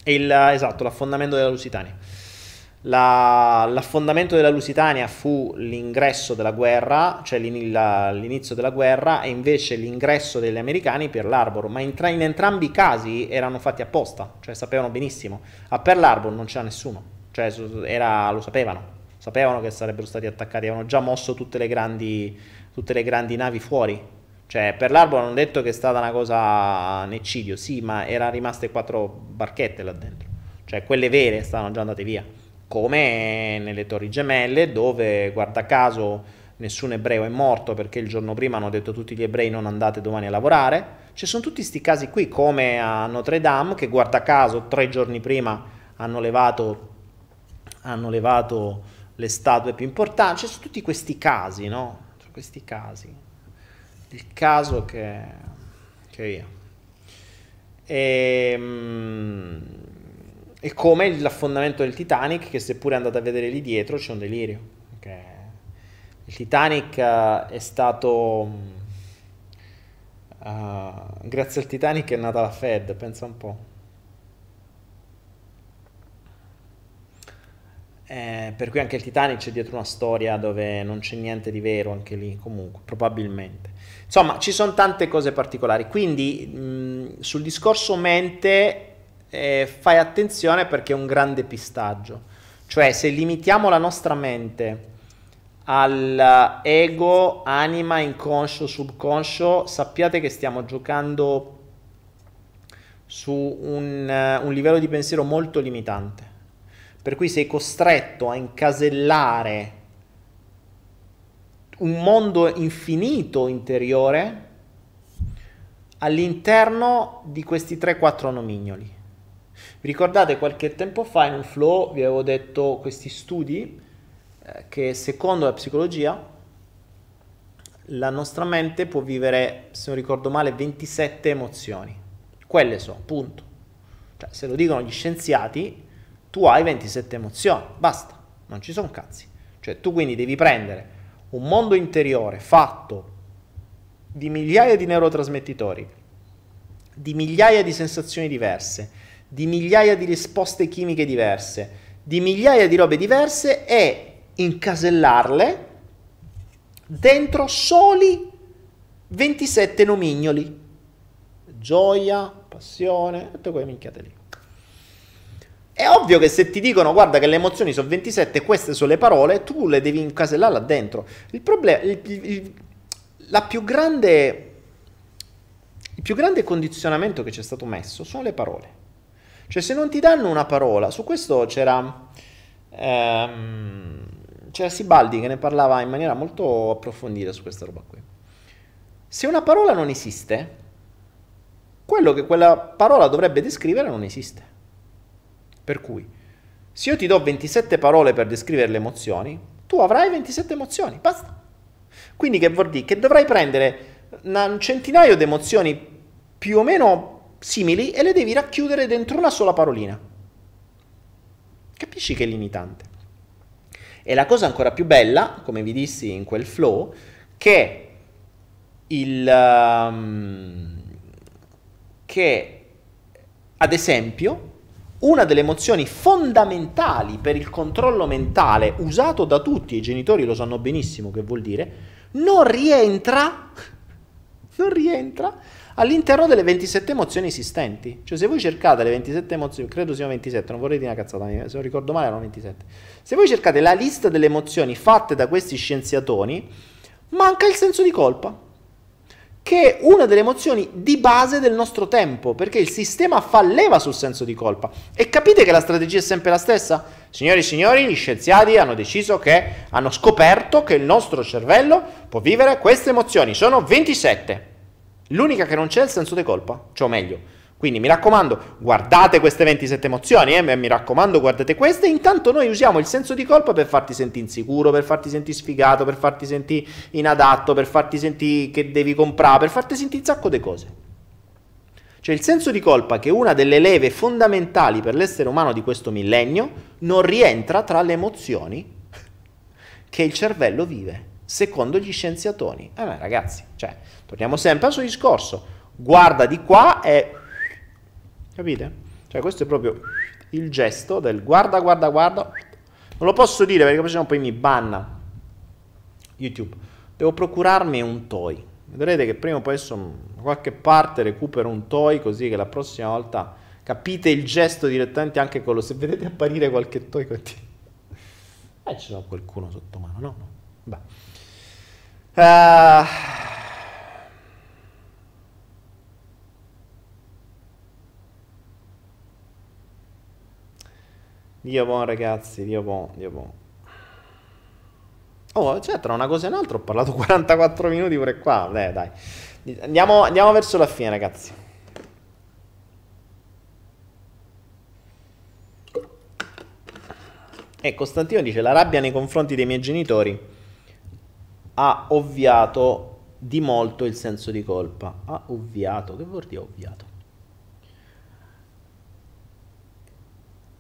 Il, esatto l'affondamento della Lusitania la, l'affondamento della Lusitania fu l'ingresso della guerra, cioè l'inizio della guerra, e invece l'ingresso degli americani per l'Arbor, ma in, tra, in entrambi i casi erano fatti apposta, cioè sapevano benissimo. A Pearl Harbor non c'era nessuno, cioè era, lo sapevano, sapevano che sarebbero stati attaccati, avevano già mosso tutte le grandi, tutte le grandi navi fuori. Cioè, per l'Arbor hanno detto che è stata una cosa un eccidio, sì, ma erano rimaste quattro barchette là dentro. Cioè, quelle vere stavano già andate via come nelle Torri Gemelle, dove guarda caso nessun ebreo è morto perché il giorno prima hanno detto tutti gli ebrei non andate domani a lavorare. Ci sono tutti questi casi qui, come a Notre Dame, che guarda caso tre giorni prima hanno levato, hanno levato le statue più importanti. Ci sono tutti questi casi, no? Questi casi. Il caso che, che io. E, mm, e come l'affondamento del Titanic, che seppure andate a vedere lì dietro, c'è un delirio. Il Titanic uh, è stato... Uh, grazie al Titanic è nata la Fed, pensa un po'. Eh, per cui anche il Titanic c'è dietro una storia dove non c'è niente di vero anche lì, comunque, probabilmente. Insomma, ci sono tante cose particolari. Quindi mh, sul discorso mente eh, fai attenzione perché è un grande pistaggio. Cioè, se limitiamo la nostra mente all'ego, anima, inconscio, subconscio, sappiate che stiamo giocando su un, uh, un livello di pensiero molto limitante per cui sei costretto a incasellare un mondo infinito interiore all'interno di questi 3-4 nomignoli. Ricordate qualche tempo fa in un flow vi avevo detto questi studi eh, che secondo la psicologia la nostra mente può vivere, se non ricordo male, 27 emozioni. Quelle sono, punto. Cioè, se lo dicono gli scienziati, tu hai 27 emozioni, basta, non ci sono cazzi. Cioè tu quindi devi prendere un mondo interiore fatto di migliaia di neurotrasmettitori, di migliaia di sensazioni diverse, di migliaia di risposte chimiche diverse, di migliaia di robe diverse e incasellarle dentro soli 27 nomignoli. Gioia, passione, tutte quelle minchiate lì. È ovvio che se ti dicono guarda che le emozioni sono 27 e queste sono le parole, tu le devi incasellare là dentro. Il problema, il, il, la più grande, il più grande condizionamento che ci è stato messo sono le parole. Cioè se non ti danno una parola, su questo c'era, ehm, c'era Sibaldi che ne parlava in maniera molto approfondita su questa roba qui. Se una parola non esiste, quello che quella parola dovrebbe descrivere non esiste. Per cui, se io ti do 27 parole per descrivere le emozioni, tu avrai 27 emozioni, basta. Quindi che vuol dire? Che dovrai prendere un centinaio di emozioni più o meno simili e le devi racchiudere dentro una sola parolina. Capisci che è limitante? E la cosa ancora più bella, come vi dissi in quel flow, che il... Um, che ad esempio una delle emozioni fondamentali per il controllo mentale, usato da tutti, i genitori lo sanno benissimo che vuol dire, non rientra, non rientra all'interno delle 27 emozioni esistenti. Cioè se voi cercate le 27 emozioni, credo siano 27, non vorrei dire una cazzata, se non ricordo male erano 27. Se voi cercate la lista delle emozioni fatte da questi scienziatoni, manca il senso di colpa che è una delle emozioni di base del nostro tempo, perché il sistema fa leva sul senso di colpa. E capite che la strategia è sempre la stessa? Signori e signori, gli scienziati hanno deciso che hanno scoperto che il nostro cervello può vivere queste emozioni, sono 27. L'unica che non c'è è il senso di colpa, cioè o meglio, quindi mi raccomando, guardate queste 27 emozioni, eh, mi raccomando, guardate queste. Intanto noi usiamo il senso di colpa per farti sentire insicuro, per farti sentire sfigato, per farti sentire inadatto, per farti sentire che devi comprare, per farti sentire un sacco di cose. Cioè il senso di colpa, che è una delle leve fondamentali per l'essere umano di questo millennio, non rientra tra le emozioni che il cervello vive, secondo gli scienziatoni. Beh, ragazzi, cioè, torniamo sempre al suo discorso. Guarda di qua e Capite? Cioè questo è proprio il gesto del guarda, guarda, guarda. Non lo posso dire perché sennò poi mi banna YouTube. Devo procurarmi un toy. Vedrete che prima o poi da qualche parte recupero un toy così che la prossima volta capite il gesto direttamente anche con. Se vedete apparire qualche toy... Eh, ci sono qualcuno sotto mano, no? no. Beh. Uh, Dio buon ragazzi, Dio buon, Dio buon. Oh, cioè, tra una cosa e un'altra ho parlato 44 minuti pure qua. Dai, dai. Andiamo, andiamo verso la fine, ragazzi. E Costantino dice: La rabbia nei confronti dei miei genitori ha ovviato di molto il senso di colpa. Ha ovviato, che vuol dire ovviato?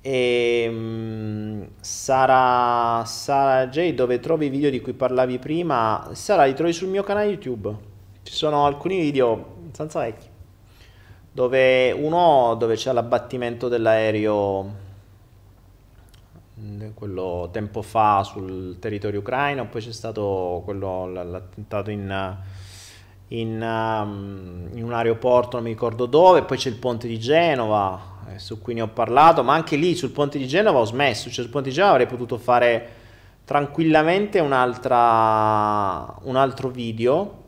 E, Sara, Sara J, dove trovi i video di cui parlavi prima, Sara li trovi sul mio canale YouTube. Ci sono alcuni video senza vecchi, dove uno dove c'è l'abbattimento dell'aereo quello tempo fa sul territorio ucraino, poi c'è stato quello, l'attentato in, in, um, in, un aeroporto, non mi ricordo dove, poi c'è il ponte di Genova, eh, su cui ne ho parlato, ma anche lì sul ponte di Genova ho smesso, cioè sul ponte di Genova avrei potuto fare tranquillamente un altro video,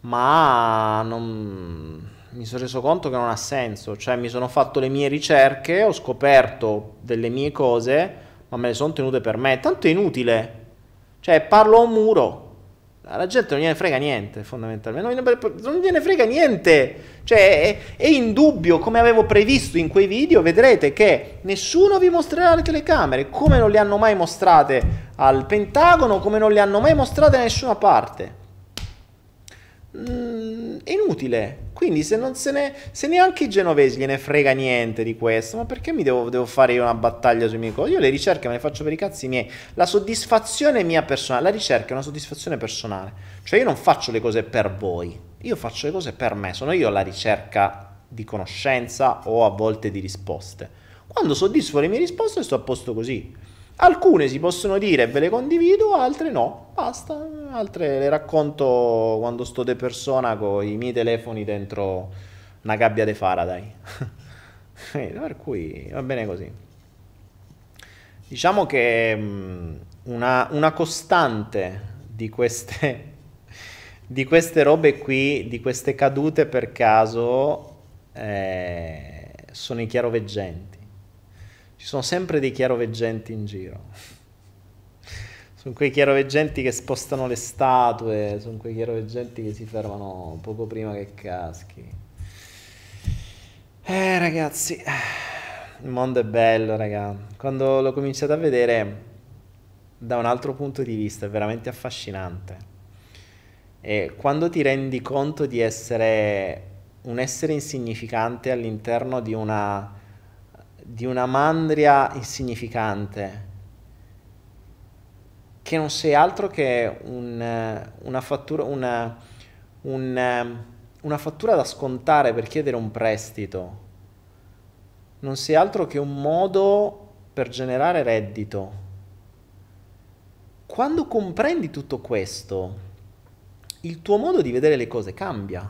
ma non mi sono reso conto che non ha senso, cioè mi sono fatto le mie ricerche, ho scoperto delle mie cose, ma me le sono tenute per me, tanto è inutile, cioè parlo a un muro, alla gente non gliene frega niente fondamentalmente, non gliene frega niente, cioè è, è indubbio, come avevo previsto in quei video, vedrete che nessuno vi mostrerà le telecamere, come non le hanno mai mostrate al Pentagono, come non le hanno mai mostrate da nessuna parte. Mm, è inutile. Quindi se, non se, ne, se neanche i genovesi gliene frega niente di questo, ma perché mi devo, devo fare io una battaglia sui miei cose? Io le ricerche me le faccio per i cazzi miei. La soddisfazione mia personale, la ricerca è una soddisfazione personale. Cioè io non faccio le cose per voi, io faccio le cose per me. Sono io la ricerca di conoscenza o a volte di risposte. Quando soddisfo le mie risposte sto a posto così. Alcune si possono dire e ve le condivido, altre no, basta, altre le racconto quando sto de persona con i miei telefoni dentro una gabbia di Faraday. per cui va bene così. Diciamo che mm, una, una costante di queste, di queste robe qui, di queste cadute per caso, eh, sono i chiaroveggenti. Ci sono sempre dei chiaroveggenti in giro. Sono quei chiaroveggenti che spostano le statue, sono quei chiaroveggenti che si fermano poco prima che caschi. Eh ragazzi, il mondo è bello, raga. Quando lo cominciate a vedere da un altro punto di vista è veramente affascinante. E quando ti rendi conto di essere un essere insignificante all'interno di una di una mandria insignificante, che non sei altro che un, una, fattura, una, un, una fattura da scontare per chiedere un prestito, non sei altro che un modo per generare reddito. Quando comprendi tutto questo, il tuo modo di vedere le cose cambia.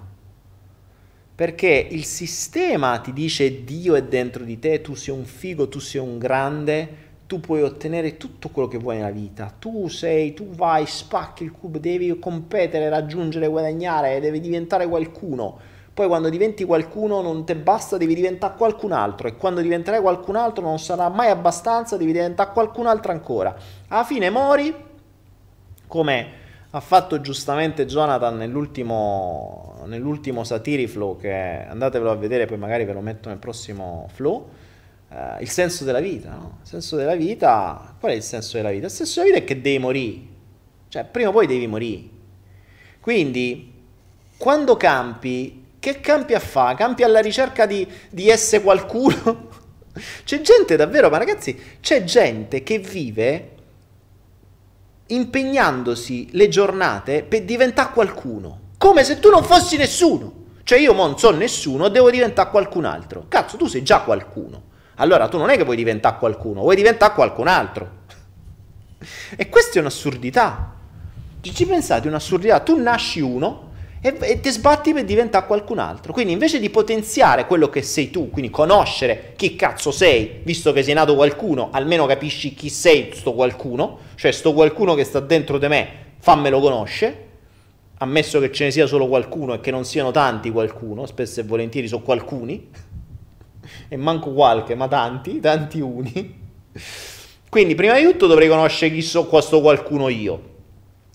Perché il sistema ti dice Dio è dentro di te, tu sei un figo, tu sei un grande, tu puoi ottenere tutto quello che vuoi nella vita. Tu sei, tu vai, spacchi il cubo, devi competere, raggiungere, guadagnare, devi diventare qualcuno. Poi quando diventi qualcuno non ti basta, devi diventare qualcun altro e quando diventerai qualcun altro non sarà mai abbastanza, devi diventare qualcun altro ancora. Alla fine mori come ha fatto giustamente Jonathan nell'ultimo, nell'ultimo Satiri Flow, che andatevelo a vedere, poi magari ve lo metto nel prossimo Flow. Uh, il senso della vita, no? Il senso della vita, qual è il senso della vita? Il senso della vita è che devi morire, cioè prima o poi devi morire. Quindi, quando campi, che campi a fare? Campi alla ricerca di, di essere qualcuno? c'è gente davvero, ma ragazzi, c'è gente che vive impegnandosi le giornate per diventare qualcuno. Come se tu non fossi nessuno. Cioè io non sono nessuno, devo diventare qualcun altro. Cazzo, tu sei già qualcuno. Allora tu non è che vuoi diventare qualcuno, vuoi diventare qualcun altro. E questa è un'assurdità. Ci pensate, un'assurdità. Tu nasci uno, e, e ti sbatti per diventare qualcun altro. Quindi invece di potenziare quello che sei tu, quindi conoscere chi cazzo sei, visto che sei nato qualcuno, almeno capisci chi sei sto qualcuno, cioè sto qualcuno che sta dentro di me, fammelo conoscere, ammesso che ce ne sia solo qualcuno e che non siano tanti qualcuno, spesso e volentieri sono qualcuni, e manco qualche, ma tanti, tanti uni. Quindi prima di tutto dovrei conoscere chi so questo qualcuno io.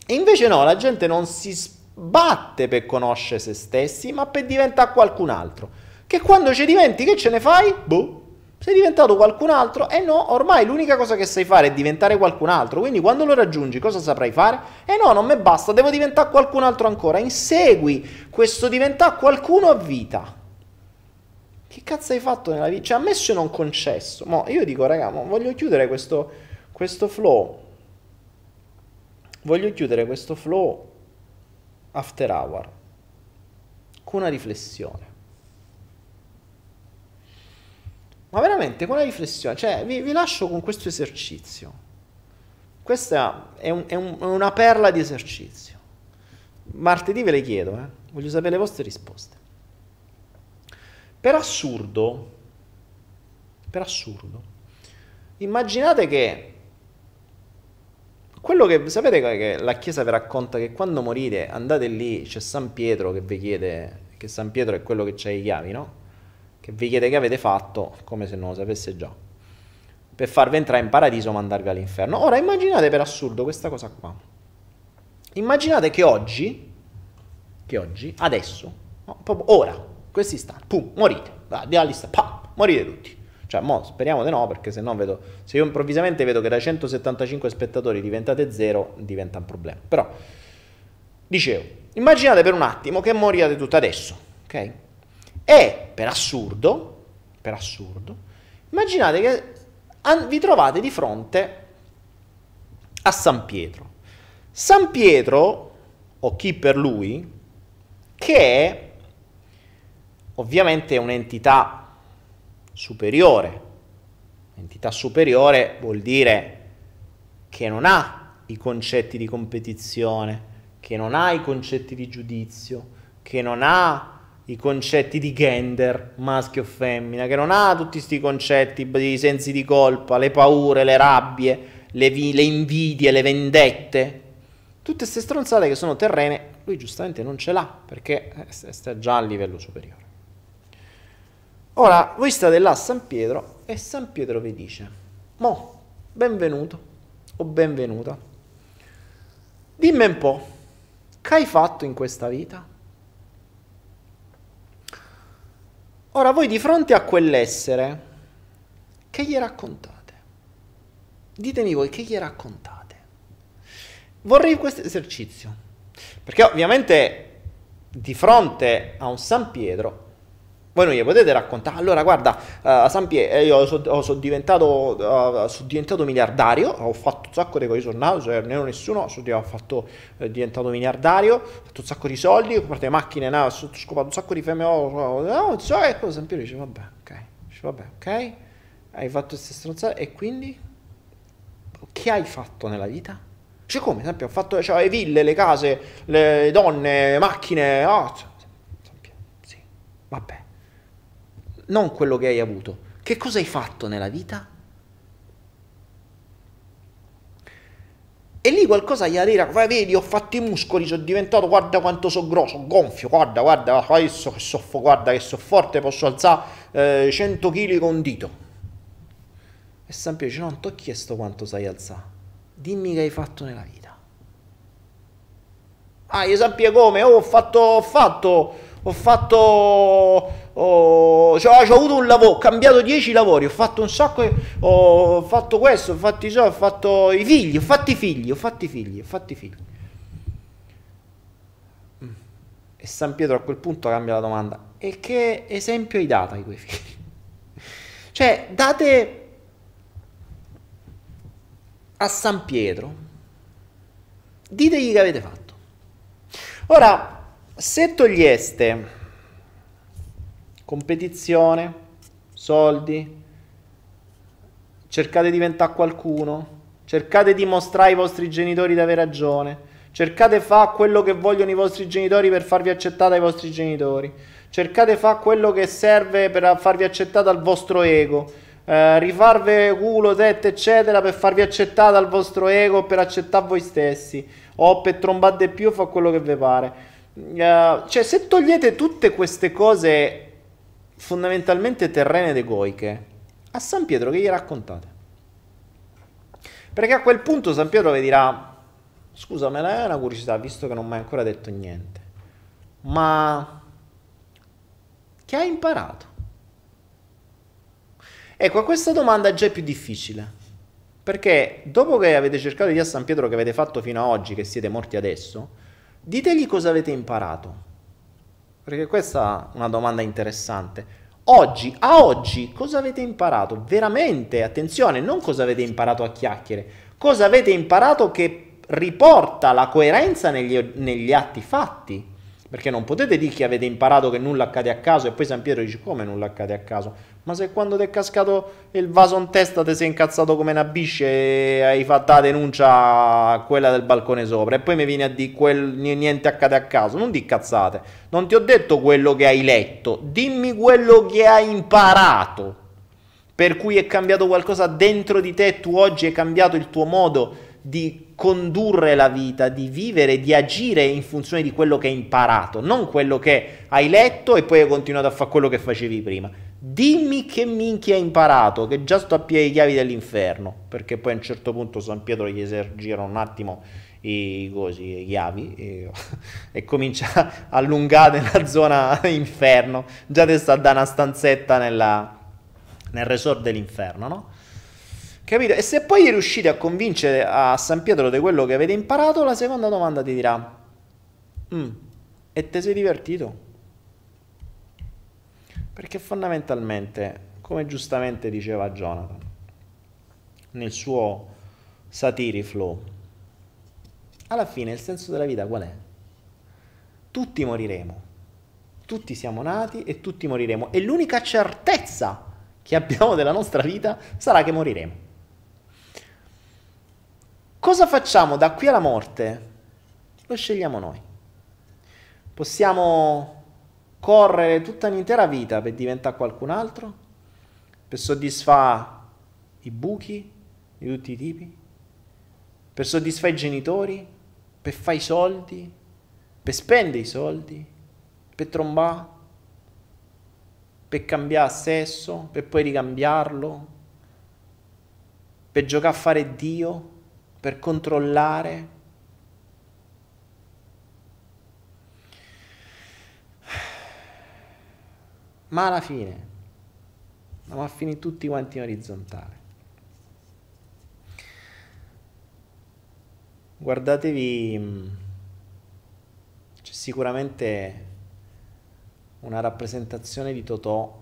E invece no, la gente non si batte per conoscere se stessi, ma per diventare qualcun altro. Che quando ci diventi, che ce ne fai? Boh, sei diventato qualcun altro? E eh no, ormai l'unica cosa che sai fare è diventare qualcun altro. Quindi quando lo raggiungi, cosa saprai fare? E eh no, non mi basta, devo diventare qualcun altro ancora. Insegui questo diventare qualcuno a vita. Che cazzo hai fatto nella vita? Cioè, ammesso e non concesso. Mo, io dico, raga, voglio chiudere questo, questo flow. Voglio chiudere questo flow after hour con una riflessione. Ma veramente con una riflessione, cioè vi, vi lascio con questo esercizio. Questa è, un, è, un, è, una perla di esercizio. Martedì ve le chiedo, eh? voglio sapere le vostre risposte. Per assurdo, per assurdo, immaginate che quello che sapete che la Chiesa vi racconta che quando morite andate lì, c'è San Pietro che vi chiede, che San Pietro è quello che c'ha le chiavi, no? che vi chiede che avete fatto, come se non lo sapesse già, per farvi entrare in paradiso o mandarvi all'inferno. Ora immaginate per assurdo questa cosa qua. Immaginate che oggi, che oggi, adesso, no, proprio ora, questi stanno, pum, morite, di la lista, pam, morite tutti. Cioè, mo, speriamo di no, perché se no vedo, se io improvvisamente vedo che da 175 spettatori diventate zero, diventa un problema. Però, dicevo, immaginate per un attimo che moriate tutti adesso, ok? E per assurdo, per assurdo, immaginate che vi trovate di fronte a San Pietro. San Pietro, o chi per lui, che è ovviamente un'entità superiore. Entità superiore vuol dire che non ha i concetti di competizione, che non ha i concetti di giudizio, che non ha i concetti di gender, maschio o femmina, che non ha tutti questi concetti, i sensi di colpa, le paure, le rabbie, le, vi- le invidie, le vendette, tutte queste stronzate che sono terrene, lui giustamente non ce l'ha perché sta già a livello superiore. Ora, voi state là a San Pietro e San Pietro vi dice, mo, benvenuto o benvenuta, dimmi un po', che hai fatto in questa vita? Ora voi di fronte a quell'essere, che gli raccontate? Ditemi voi che gli raccontate. Vorrei questo esercizio, perché ovviamente di fronte a un San Pietro, voi non gli potete raccontare, allora guarda, uh, San Pietro, eh, io sono so diventato, uh, so diventato, miliardario, ho fatto un sacco di cose, sono nato, cioè, non ero nessuno, sono fatto, eh, diventato miliardario, ho fatto un sacco di soldi, ho comprato le macchine, no, ho scopato un sacco di femmine, oh, no, so, ecco, San Pietro dice, vabbè, ok, dice, vabbè, ok, hai fatto queste stronzate, e quindi? Che hai fatto nella vita? Cioè come, San Pietro, ho fatto, cioè, le ville, le case, le donne, le macchine, oh, San Pietro, sì, vabbè non quello che hai avuto. Che cosa hai fatto nella vita? E lì qualcosa gli detto, vai vedi, ho fatto i muscoli, sono diventato, guarda quanto sono grosso, gonfio, guarda, guarda, adesso che soffo, guarda che sono forte, posso alzare eh, 100 kg con un dito. E San Pietro dice, no, non ti ho chiesto quanto sai alzare, dimmi che hai fatto nella vita. Ah, io Pietro come? Oh, ho fatto, ho fatto, ho fatto ho, cioè, ho avuto un lavoro, ho cambiato 10 lavori, ho fatto un sacco, ho fatto questo, ho fatto i ho fatto i figli, ho fatto i figli, ho fatto i figli, ho fatto i figli. E San Pietro a quel punto cambia la domanda, e che esempio hai dato ai tuoi figli? Cioè, date a San Pietro, ditegli che avete fatto. Ora, se toglieste competizione, soldi, cercate di diventare qualcuno, cercate di mostrare ai vostri genitori di avere ragione, cercate di fare quello che vogliono i vostri genitori per farvi accettare dai vostri genitori, cercate di fare quello che serve per farvi accettare dal vostro ego. Eh, rifarvi culo, tette, eccetera, per farvi accettare dal vostro ego, per accettare voi stessi, o per trombare di più, fa quello che vi pare. Uh, cioè, se togliete tutte queste cose fondamentalmente terrene ed egoiche, a San Pietro che gli raccontate? Perché a quel punto San Pietro vi dirà, scusa, me la è una curiosità, visto che non mi hai ancora detto niente, ma che hai imparato? Ecco, a questa domanda già è più difficile, perché dopo che avete cercato di dire a San Pietro che avete fatto fino ad oggi, che siete morti adesso, ditegli cosa avete imparato. Perché questa è una domanda interessante. Oggi, a oggi, cosa avete imparato? Veramente, attenzione, non cosa avete imparato a chiacchiere, cosa avete imparato che riporta la coerenza negli, negli atti fatti. Perché non potete dire che avete imparato che nulla accade a caso e poi San Pietro dice come nulla accade a caso? Ma se quando ti è cascato il vaso in testa ti sei incazzato come una bisce e hai fatto la denuncia a quella del balcone sopra e poi mi vieni a dire quel, niente accade a caso, non di cazzate. Non ti ho detto quello che hai letto, dimmi quello che hai imparato. Per cui è cambiato qualcosa dentro di te, tu oggi hai cambiato il tuo modo di condurre la vita, di vivere, di agire in funzione di quello che hai imparato, non quello che hai letto e poi hai continuato a fare quello che facevi prima. Dimmi che minchia hai imparato, che già sto a piedi chiavi dell'inferno, perché poi a un certo punto San Pietro gli girano un attimo i, cosi, chiavi e, e comincia a allungare nella zona inferno, già ti sta da una stanzetta nella, nel resort dell'inferno, no? Capito? E se poi riuscite a convincere a San Pietro di quello che avete imparato, la seconda domanda ti dirà: mm, E te sei divertito? Perché fondamentalmente, come giustamente diceva Jonathan nel suo Satiri Flow, alla fine il senso della vita qual è? Tutti moriremo. Tutti siamo nati e tutti moriremo. E l'unica certezza che abbiamo della nostra vita sarà che moriremo. Cosa facciamo da qui alla morte? Lo scegliamo noi. Possiamo correre tutta un'intera vita per diventare qualcun altro, per soddisfare i buchi di tutti i tipi, per soddisfare i genitori, per fare i soldi, per spendere i soldi, per trombare, per cambiare sesso, per poi ricambiarlo, per giocare a fare Dio? Per controllare. Ma alla fine andiamo a finire tutti quanti in orizzontale. Guardatevi, mm, c'è sicuramente una rappresentazione di Totò,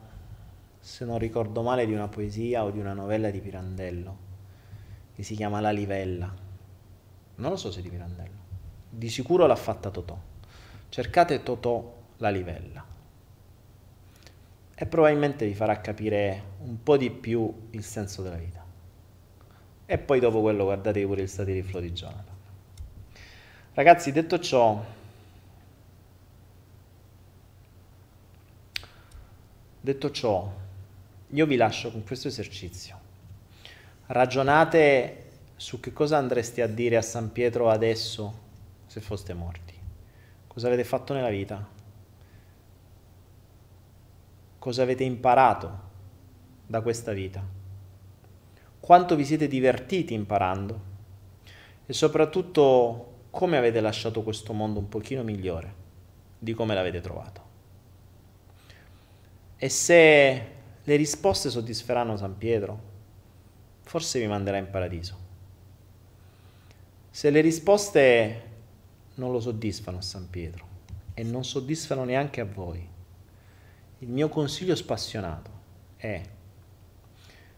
se non ricordo male, di una poesia o di una novella di Pirandello che si chiama La Livella. Non lo so se di Pirandello. Di sicuro l'ha fatta Totò. Cercate Totò La Livella. E probabilmente vi farà capire un po' di più il senso della vita. E poi dopo quello guardatevi pure il satiri flow di Jonathan. Ragazzi, detto ciò, detto ciò, io vi lascio con questo esercizio ragionate su che cosa andreste a dire a San Pietro adesso se foste morti. Cosa avete fatto nella vita? Cosa avete imparato da questa vita? Quanto vi siete divertiti imparando? E soprattutto come avete lasciato questo mondo un pochino migliore di come l'avete trovato? E se le risposte soddisferanno San Pietro? forse vi manderà in paradiso. Se le risposte non lo soddisfano a San Pietro e non soddisfano neanche a voi, il mio consiglio spassionato è,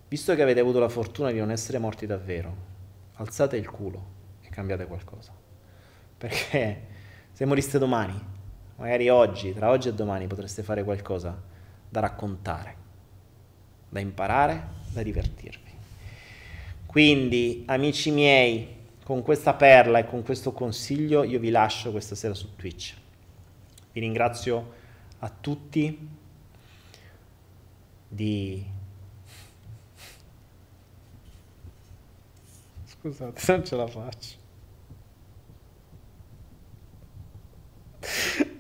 visto che avete avuto la fortuna di non essere morti davvero, alzate il culo e cambiate qualcosa. Perché se moriste domani, magari oggi, tra oggi e domani, potreste fare qualcosa da raccontare, da imparare, da divertirvi. Quindi, amici miei, con questa perla e con questo consiglio io vi lascio questa sera su Twitch. Vi ringrazio a tutti di... Scusate, non ce la faccio.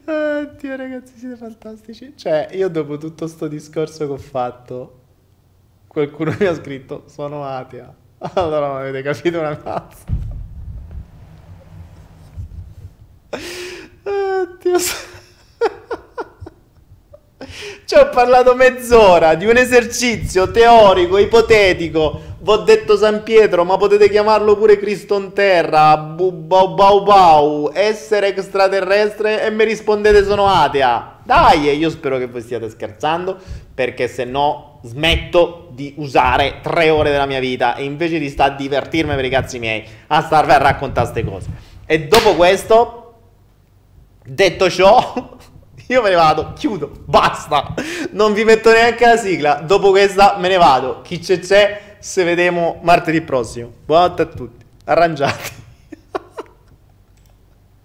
Oddio ragazzi, siete fantastici. Cioè, io dopo tutto sto discorso che ho fatto, qualcuno mi ha scritto, sono atea. Allora non avete capito una cazzo. Oddio. Ci ho parlato mezz'ora di un esercizio teorico, ipotetico. Vi ho detto San Pietro, ma potete chiamarlo pure Cristo in terra, bu, bau, bau, bau, essere extraterrestre e mi rispondete sono atea. Dai, e io spero che voi stiate scherzando, perché se no smetto di usare tre ore della mia vita e invece di stare a divertirmi per i cazzi miei, a starvi a raccontare queste cose. E dopo questo, detto ciò, io me ne vado, chiudo, basta. Non vi metto neanche la sigla. Dopo questa me ne vado. Chi c'è c'è, se vediamo martedì prossimo. Buonanotte a tutti. Arrangiati.